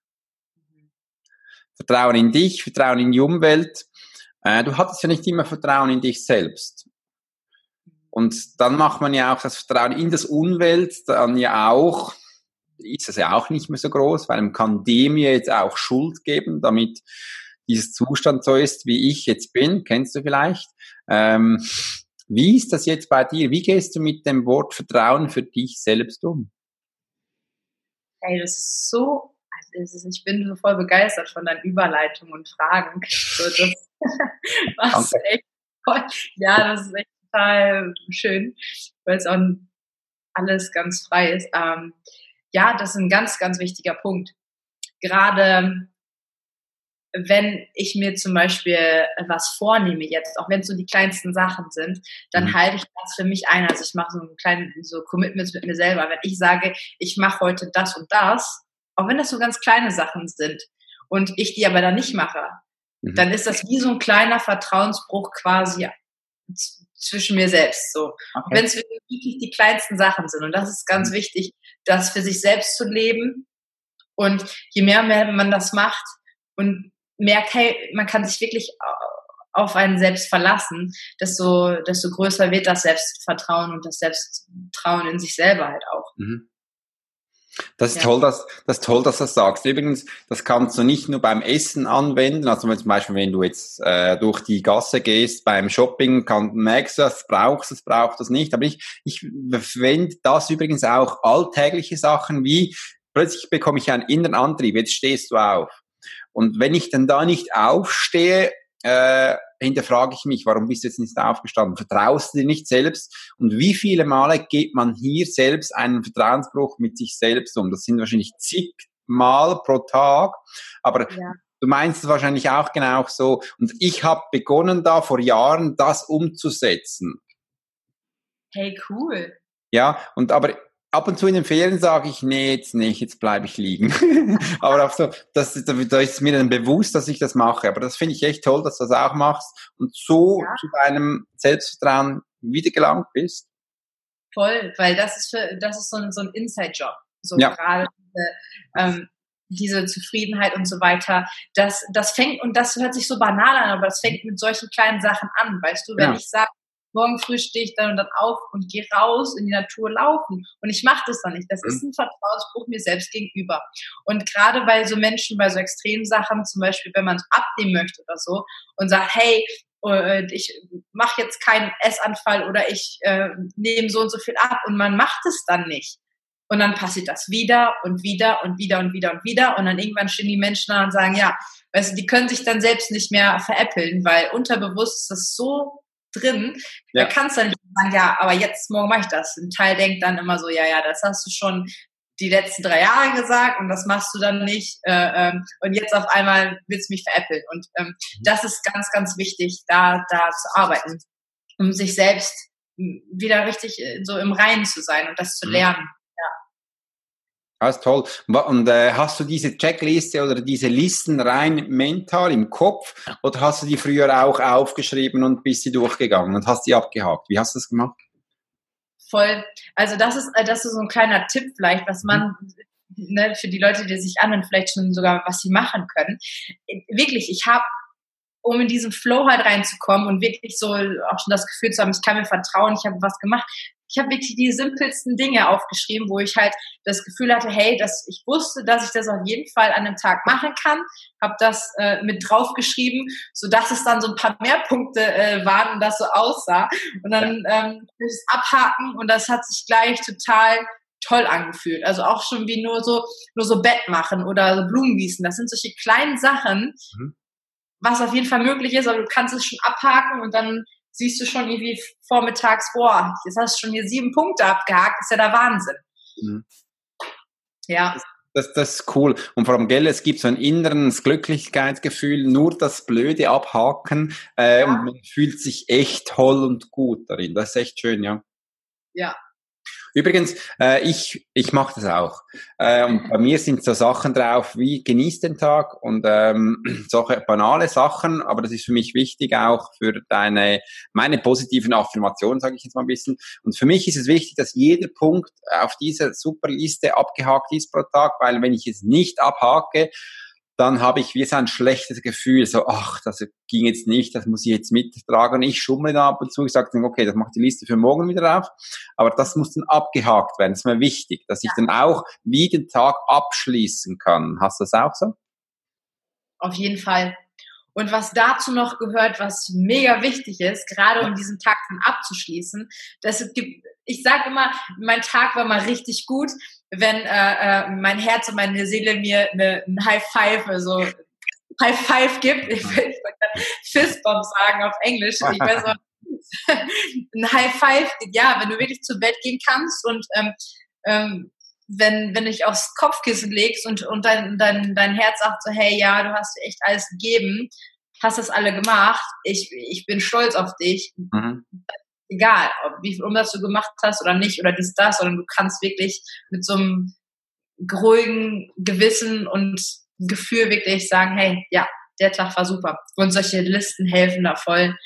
Speaker 1: Vertrauen in dich, Vertrauen in die Umwelt. Äh, du hattest ja nicht immer Vertrauen in dich selbst. Und dann macht man ja auch das Vertrauen in das Umwelt, dann ja auch, ist das ja auch nicht mehr so groß, weil man kann dem ja jetzt auch Schuld geben, damit dieses Zustand so ist, wie ich jetzt bin, kennst du vielleicht. Ähm, wie ist das jetzt bei dir? Wie gehst du mit dem Wort Vertrauen für dich selbst um?
Speaker 2: Hey, das ist so, also ich bin so voll begeistert von deinen Überleitungen und Fragen. So, das, was echt toll. Ja, das ist echt total schön, weil es auch alles ganz frei ist. Ähm, ja, das ist ein ganz, ganz wichtiger Punkt. Gerade wenn ich mir zum Beispiel was vornehme jetzt, auch wenn es so die kleinsten Sachen sind, dann mhm. halte ich das für mich ein. Also ich mache so einen kleinen so Commitments mit mir selber. Wenn ich sage, ich mache heute das und das, auch wenn das so ganz kleine Sachen sind und ich die aber dann nicht mache, mhm. dann ist das wie so ein kleiner Vertrauensbruch quasi zwischen mir selbst so. Okay. Wenn es wirklich die kleinsten Sachen sind und das ist ganz mhm. wichtig, das für sich selbst zu leben und je mehr man das macht und merkt, hey, man kann sich wirklich auf einen selbst verlassen, desto, desto größer wird das Selbstvertrauen und das Selbsttrauen in sich selber halt auch. Mhm.
Speaker 1: Das ist ja. toll, dass, das toll, dass du das sagst. Übrigens, das kannst du nicht nur beim Essen anwenden. Also zum Beispiel, wenn du jetzt äh, durch die Gasse gehst beim Shopping, kann, merkst du, das brauchst, das braucht das nicht. Aber ich, ich verwende das übrigens auch alltägliche Sachen wie plötzlich bekomme ich einen inneren Antrieb. Jetzt stehst du auf. Und wenn ich dann da nicht aufstehe, äh, hinterfrage ich mich, warum bist du jetzt nicht aufgestanden? Vertraust du dir nicht selbst? Und wie viele Male geht man hier selbst einen Vertrauensbruch mit sich selbst um? Das sind wahrscheinlich zig Mal pro Tag. Aber ja. du meinst es wahrscheinlich auch genau so. Und ich habe begonnen da vor Jahren, das umzusetzen.
Speaker 2: Hey, cool.
Speaker 1: Ja, und aber ab und zu in den Ferien sage ich, nee, jetzt nicht, jetzt bleibe ich liegen. aber auch so, das, da ist mir dann bewusst, dass ich das mache. Aber das finde ich echt toll, dass du das auch machst und so ja. zu deinem Selbstvertrauen wiedergelangt bist.
Speaker 2: Voll, weil das ist für, das ist so ein, so ein Inside-Job. So ja. gerade diese, ähm, diese Zufriedenheit und so weiter. Das, das fängt, und das hört sich so banal an, aber das fängt mit solchen kleinen Sachen an. Weißt du, wenn ja. ich sage, morgen früh stehe ich dann und dann auf und gehe raus in die Natur laufen. Und ich mache das dann nicht. Das mhm. ist ein Vertrauensbruch mir selbst gegenüber. Und gerade bei so Menschen, bei so extremen Sachen, zum Beispiel, wenn man abnehmen möchte oder so und sagt, hey, äh, ich mache jetzt keinen Essanfall oder ich äh, nehme so und so viel ab und man macht es dann nicht. Und dann passiert das wieder und wieder und wieder und wieder und wieder. Und dann irgendwann stehen die Menschen da und sagen, ja, weißt du, die können sich dann selbst nicht mehr veräppeln, weil unterbewusst ist das so drin. Ja. Da kannst du dann nicht sagen, ja, aber jetzt, morgen mache ich das. Ein Teil denkt dann immer so, ja, ja, das hast du schon die letzten drei Jahre gesagt und das machst du dann nicht. Äh, ähm, und jetzt auf einmal willst du mich veräppeln. Und ähm, mhm. das ist ganz, ganz wichtig, da, da zu arbeiten, um sich selbst wieder richtig äh, so im Reinen zu sein und das zu mhm. lernen.
Speaker 1: Das ist toll. Und äh, hast du diese Checkliste oder diese Listen rein mental im Kopf oder hast du die früher auch aufgeschrieben und bist sie durchgegangen und hast die abgehakt? Wie hast du das gemacht?
Speaker 2: Voll. Also das ist, äh, das ist so ein kleiner Tipp vielleicht, was man mhm. ne, für die Leute, die sich anhören, vielleicht schon sogar, was sie machen können. Wirklich, ich habe um in diesen Flow halt reinzukommen und wirklich so auch schon das Gefühl zu haben, ich kann mir vertrauen, ich habe was gemacht, ich habe wirklich die simpelsten Dinge aufgeschrieben, wo ich halt das Gefühl hatte, hey, dass ich wusste, dass ich das auf jeden Fall an einem Tag machen kann, habe das äh, mit draufgeschrieben, so dass es dann so ein paar mehr Punkte äh, waren und das so aussah und dann ähm, das abhaken und das hat sich gleich total toll angefühlt. Also auch schon wie nur so nur so Bett machen oder so Blumen gießen. Das sind solche kleinen Sachen, mhm. was auf jeden Fall möglich ist, aber du kannst es schon abhaken und dann siehst du schon irgendwie vormittags, boah, jetzt hast du schon hier sieben Punkte abgehakt, ist ja der Wahnsinn. Mhm. Ja.
Speaker 1: Das, das, ist cool. Und vor allem, gell, es gibt so ein inneres Glücklichkeitsgefühl, nur das Blöde abhaken äh, ja. und man fühlt sich echt toll und gut darin. Das ist echt schön, ja.
Speaker 2: Ja.
Speaker 1: Übrigens, äh, ich, ich mache das auch. Äh, bei mir sind so Sachen drauf wie genieß den Tag und ähm, solche banale Sachen, aber das ist für mich wichtig auch für deine, meine positiven Affirmationen, sage ich jetzt mal ein bisschen. Und für mich ist es wichtig, dass jeder Punkt auf dieser Superliste abgehakt ist pro Tag, weil wenn ich es nicht abhake, dann habe ich wie so ein schlechtes Gefühl, so, ach, das ging jetzt nicht, das muss ich jetzt mittragen. Ich schummle da ab und zu, ich sage dann, okay, das macht die Liste für morgen wieder auf, aber das muss dann abgehakt werden, das ist mir wichtig, dass ich dann auch wie den Tag abschließen kann. Hast du das auch so?
Speaker 2: Auf jeden Fall. Und was dazu noch gehört, was mega wichtig ist, gerade um diesen Tag dann abzuschließen, dass es gibt, ich sage immer, mein Tag war mal richtig gut, wenn äh, äh, mein Herz und meine Seele mir eine, ein High Five, also High Five gibt. Ich will Fistbomb sagen auf Englisch. Ich weiß auch, ein High Five, ja, wenn du wirklich zu Bett gehen kannst und ähm, ähm, wenn, wenn dich aufs Kopfkissen legst und, und dein, dein, dein Herz sagt so, hey, ja, du hast echt alles gegeben, hast das alle gemacht, ich, ich bin stolz auf dich. Mhm. Egal, ob, wie um das du gemacht hast oder nicht oder dies, das, sondern du kannst wirklich mit so einem ruhigen Gewissen und Gefühl wirklich sagen, hey, ja, der Tag war super. Und solche Listen helfen da voll.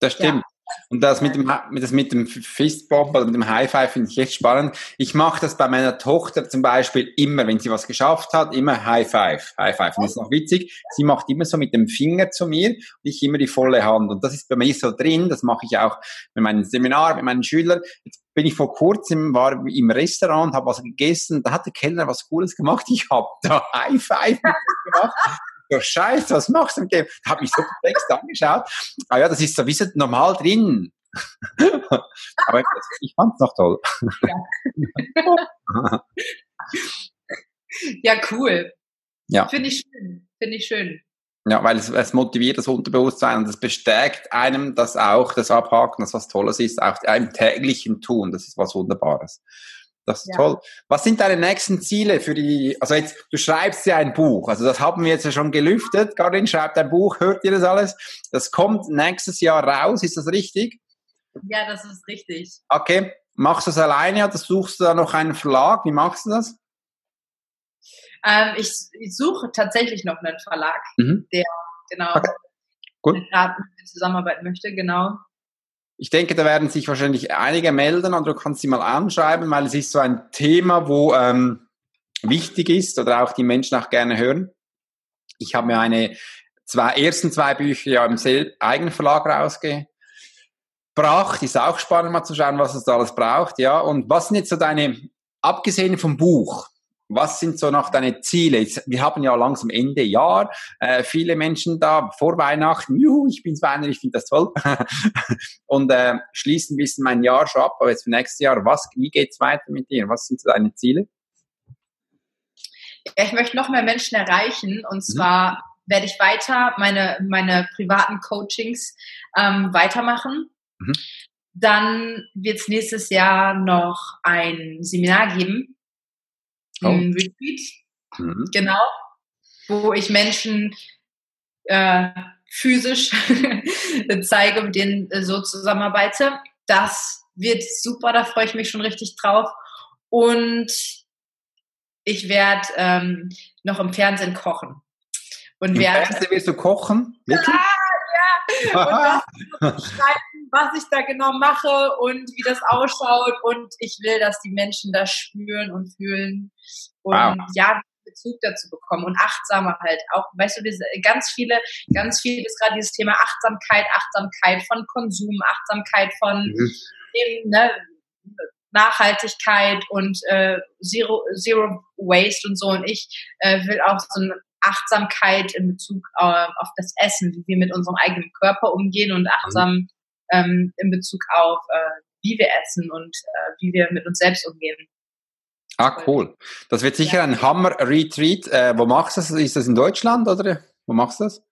Speaker 1: Das stimmt. Und das mit dem, das mit dem Fistbomb oder mit dem High Five finde ich echt spannend. Ich mache das bei meiner Tochter zum Beispiel immer, wenn sie was geschafft hat, immer High Five. High Five. Und das ist noch witzig. Sie macht immer so mit dem Finger zu mir und ich immer die volle Hand. Und das ist bei mir so drin. Das mache ich auch mit meinen Seminaren, mit meinen Schülern. Jetzt bin ich vor kurzem, war im Restaurant, habe was gegessen. Da hat der Kellner was Cooles gemacht. Ich habe da High Five gemacht ja, scheiße, was machst du mit dem? Hab mich so perplex angeschaut. Ah ja, das ist sowieso normal drin. Aber ich fand's noch toll.
Speaker 2: Ja, ja cool. Ja. Finde ich schön. Finde ich schön.
Speaker 1: Ja, weil es, es motiviert das Unterbewusstsein und es bestärkt einem das auch, das Abhaken, das was Tolles ist, auch im täglichen Tun. Das ist was Wunderbares. Das ist ja. toll. Was sind deine nächsten Ziele für die, also jetzt, du schreibst ja ein Buch, also das haben wir jetzt ja schon gelüftet. Karin schreibt ein Buch, hört ihr das alles? Das kommt nächstes Jahr raus, ist das richtig?
Speaker 2: Ja, das ist richtig.
Speaker 1: Okay. Machst du das alleine oder suchst du da noch einen Verlag? Wie machst du das?
Speaker 2: Ähm, ich, ich, suche tatsächlich noch einen Verlag, mhm. der genau okay. Gut. mit mir zusammenarbeiten möchte, genau.
Speaker 1: Ich denke, da werden sich wahrscheinlich einige melden und du kannst sie mal anschreiben, weil es ist so ein Thema, wo ähm, wichtig ist oder auch die Menschen auch gerne hören. Ich habe mir eine zwei ersten zwei Bücher ja im eigenen Verlag rausgebracht. Ist auch spannend mal zu schauen, was es da alles braucht, ja. Und was sind jetzt so deine, abgesehen vom Buch, was sind so noch deine Ziele? Wir haben ja langsam Ende Jahr, äh, viele Menschen da vor Weihnachten, juhu, ich bin Weihnachten, ich finde das toll und äh, schließen ein bisschen mein Jahr schon ab, aber jetzt für nächstes Jahr, was, wie geht's weiter mit dir? Was sind so deine Ziele?
Speaker 2: Ja, ich möchte noch mehr Menschen erreichen und mhm. zwar werde ich weiter meine, meine privaten Coachings ähm, weitermachen. Mhm. Dann wird es nächstes Jahr noch ein Seminar geben oh. Retreat, mhm. genau, wo ich Menschen äh, physisch zeige, mit denen äh, so zusammenarbeite. Das wird super, da freue ich mich schon richtig drauf. Und ich werde ähm, noch im Fernsehen kochen.
Speaker 1: Und Im werd, Fernsehen wirst du kochen?
Speaker 2: Wirklich? Ja, ja. Und das schreiben, was ich da genau mache und wie das ausschaut. Und ich will, dass die Menschen das spüren und fühlen und wow. ja, Bezug dazu bekommen und achtsamer halt auch, weißt du, ganz viele, ganz viel ist gerade dieses Thema Achtsamkeit, Achtsamkeit von Konsum, Achtsamkeit von mhm. eben, ne, Nachhaltigkeit und äh, Zero, Zero Waste und so. Und ich äh, will auch so eine Achtsamkeit in Bezug äh, auf das Essen, wie wir mit unserem eigenen Körper umgehen und achtsam mhm. Ähm, in Bezug auf, äh, wie wir essen und äh, wie wir mit uns selbst umgehen.
Speaker 1: Ah, cool. Das wird sicher ja. ein Hammer-Retreat. Äh, wo machst du das? Ist das in Deutschland oder wo machst du das?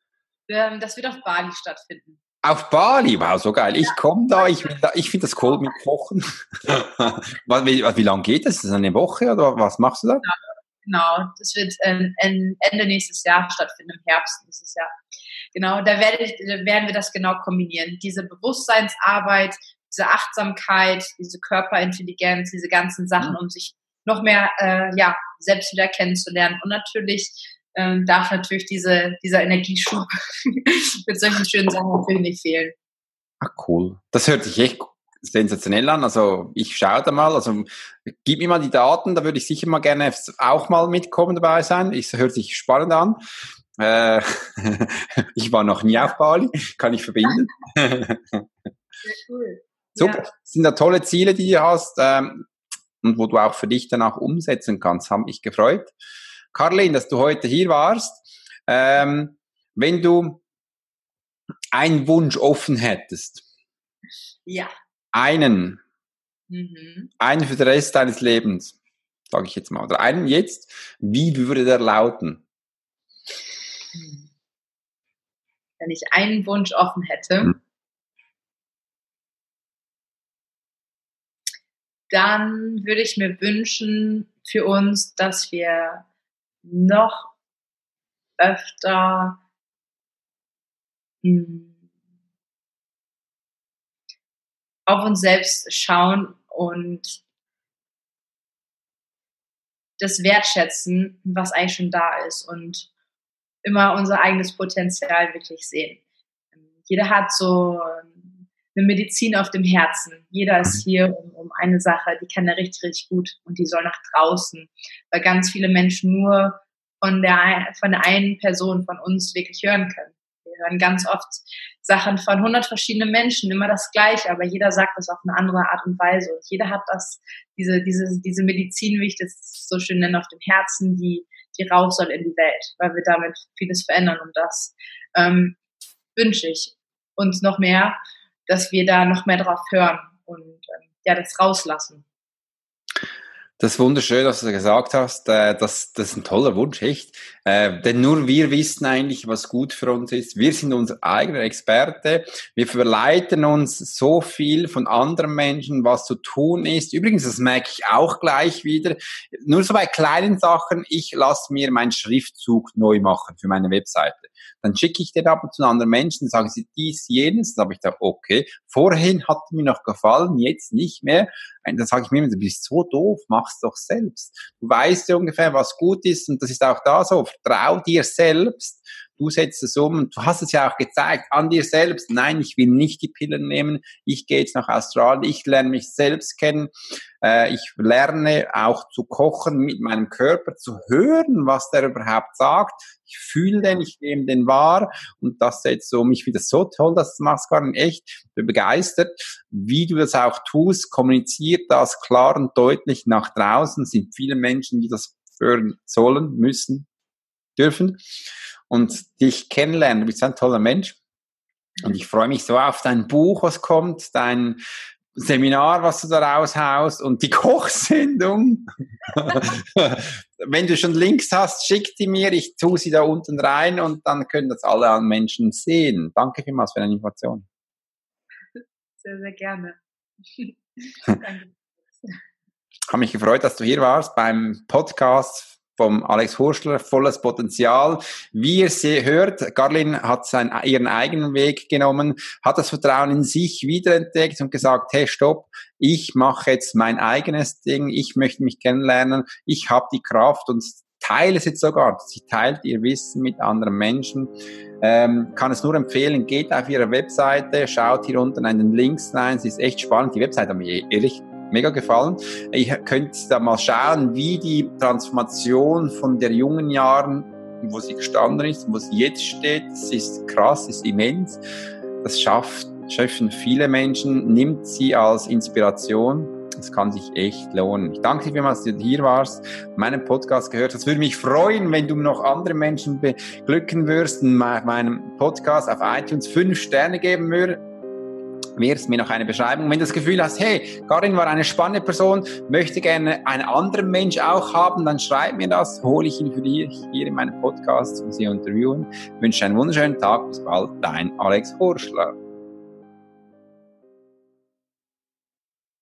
Speaker 2: Ähm, das wird auf Bali stattfinden.
Speaker 1: Auf Bali? Wow, so geil. Ich komme da, ich, ich finde das cool mit Kochen. wie, wie lange geht das? Ist das eine Woche oder was machst du da?
Speaker 2: Genau, genau. das wird ähm, Ende nächstes Jahr stattfinden, im Herbst nächstes Jahr. Genau, da, werde ich, da werden wir das genau kombinieren. Diese Bewusstseinsarbeit diese Achtsamkeit, diese Körperintelligenz, diese ganzen Sachen, mhm. um sich noch mehr äh, ja, selbst wieder kennenzulernen. Und natürlich ähm, darf natürlich diese, dieser Energieschub mit solchen schönen Sachen natürlich nicht fehlen.
Speaker 1: Ah, cool. Das hört sich echt sensationell an. Also ich schaue da mal, also gib mir mal die Daten, da würde ich sicher mal gerne auch mal mitkommen dabei sein. Es hört sich spannend an. Äh, ich war noch nie auf Bali, kann ich verbinden. Sehr cool. Super, ja. das sind da tolle Ziele, die du hast ähm, und wo du auch für dich dann auch umsetzen kannst. Haben mich gefreut. Caroline, dass du heute hier warst. Ähm, wenn du einen Wunsch offen hättest.
Speaker 2: Ja.
Speaker 1: Einen. Mhm. Einen für den Rest deines Lebens, sage ich jetzt mal. Oder einen jetzt. Wie würde der lauten?
Speaker 2: Wenn ich einen Wunsch offen hätte, mhm. dann würde ich mir wünschen für uns, dass wir noch öfter hm, auf uns selbst schauen und das wertschätzen, was eigentlich schon da ist und immer unser eigenes Potenzial wirklich sehen. Jeder hat so eine Medizin auf dem Herzen. Jeder ist mhm. hier um, um eine Sache, die kann er richtig, richtig gut und die soll nach draußen, weil ganz viele Menschen nur von der, von der einen Person von uns wirklich hören können. Wir hören ganz oft Sachen von 100 verschiedenen Menschen, immer das Gleiche, aber jeder sagt das auf eine andere Art und Weise. Und jeder hat das, diese, diese, diese Medizin, wie ich das so schön nenne, auf dem Herzen, die, die raus soll in die Welt, weil wir damit vieles verändern. Und das ähm, wünsche ich uns noch mehr dass wir da noch mehr drauf hören und ähm, ja, das rauslassen.
Speaker 1: Das ist wunderschön, dass du gesagt hast. Äh, das, das ist ein toller Wunsch, echt. Äh, denn nur wir wissen eigentlich, was gut für uns ist. Wir sind unser eigener Experte. Wir verleiten uns so viel von anderen Menschen, was zu tun ist. Übrigens, das merke ich auch gleich wieder. Nur so bei kleinen Sachen. Ich lasse mir meinen Schriftzug neu machen für meine Webseite. Dann schicke ich den ab und zu anderen Menschen, sagen sie dies, jenes. Dann habe ich da, okay, vorhin hat mir noch gefallen, jetzt nicht mehr. Und dann sage ich mir du bist so doof, mach's doch selbst. Du weißt ja ungefähr, was gut ist und das ist auch da so. Vertrau dir selbst du setzt es um du hast es ja auch gezeigt an dir selbst. Nein, ich will nicht die Pillen nehmen. Ich gehe jetzt nach Australien. Ich lerne mich selbst kennen. Äh, ich lerne auch zu kochen mit meinem Körper, zu hören, was der überhaupt sagt. Ich fühle den, ich nehme den wahr und das setzt um. Ich finde das so toll, dass du machst, nicht echt. Bin begeistert, wie du das auch tust. Kommuniziert das klar und deutlich nach draußen. Es sind viele Menschen, die das hören sollen, müssen, dürfen und dich kennenlernen. Du bist ein toller Mensch. Und ich freue mich so auf dein Buch, was kommt, dein Seminar, was du da raushaust und die Kochsendung. Wenn du schon Links hast, schick die mir, ich tue sie da unten rein und dann können das alle Menschen sehen. Danke vielmals für deine Information.
Speaker 2: Sehr, sehr gerne.
Speaker 1: Danke. Ich habe mich gefreut, dass du hier warst beim Podcast vom Alex Hurschler, volles Potenzial. Wie ihr sie hört, Garlin hat seinen, ihren eigenen Weg genommen, hat das Vertrauen in sich wiederentdeckt und gesagt, hey, stopp, ich mache jetzt mein eigenes Ding, ich möchte mich kennenlernen, ich habe die Kraft und teile es jetzt sogar. Sie teilt ihr Wissen mit anderen Menschen. Ähm, kann es nur empfehlen, geht auf ihre Webseite, schaut hier unten an den Links rein. Sie ist echt spannend. Die Webseite hat mir ehrlich mega gefallen. Ihr könnt da mal schauen, wie die Transformation von der jungen Jahren, wo sie gestanden ist, wo sie jetzt steht, das ist krass, ist immens. Das schafft, schaffen viele Menschen, nimmt sie als Inspiration. Es kann sich echt lohnen. Ich danke dir vielmals, dass du hier warst, meinen Podcast gehört hast. Würde mich freuen, wenn du noch andere Menschen beglücken würdest, meinem Podcast auf iTunes fünf Sterne geben würdest wirst mir noch eine Beschreibung. Wenn du das Gefühl hast, hey, Karin war eine spannende Person, möchte gerne einen anderen Mensch auch haben, dann schreib mir das, hole ich ihn für dich hier in meinem Podcast, um sie interviewen. Ich wünsche einen wunderschönen Tag, bis bald, dein Alex Horschler.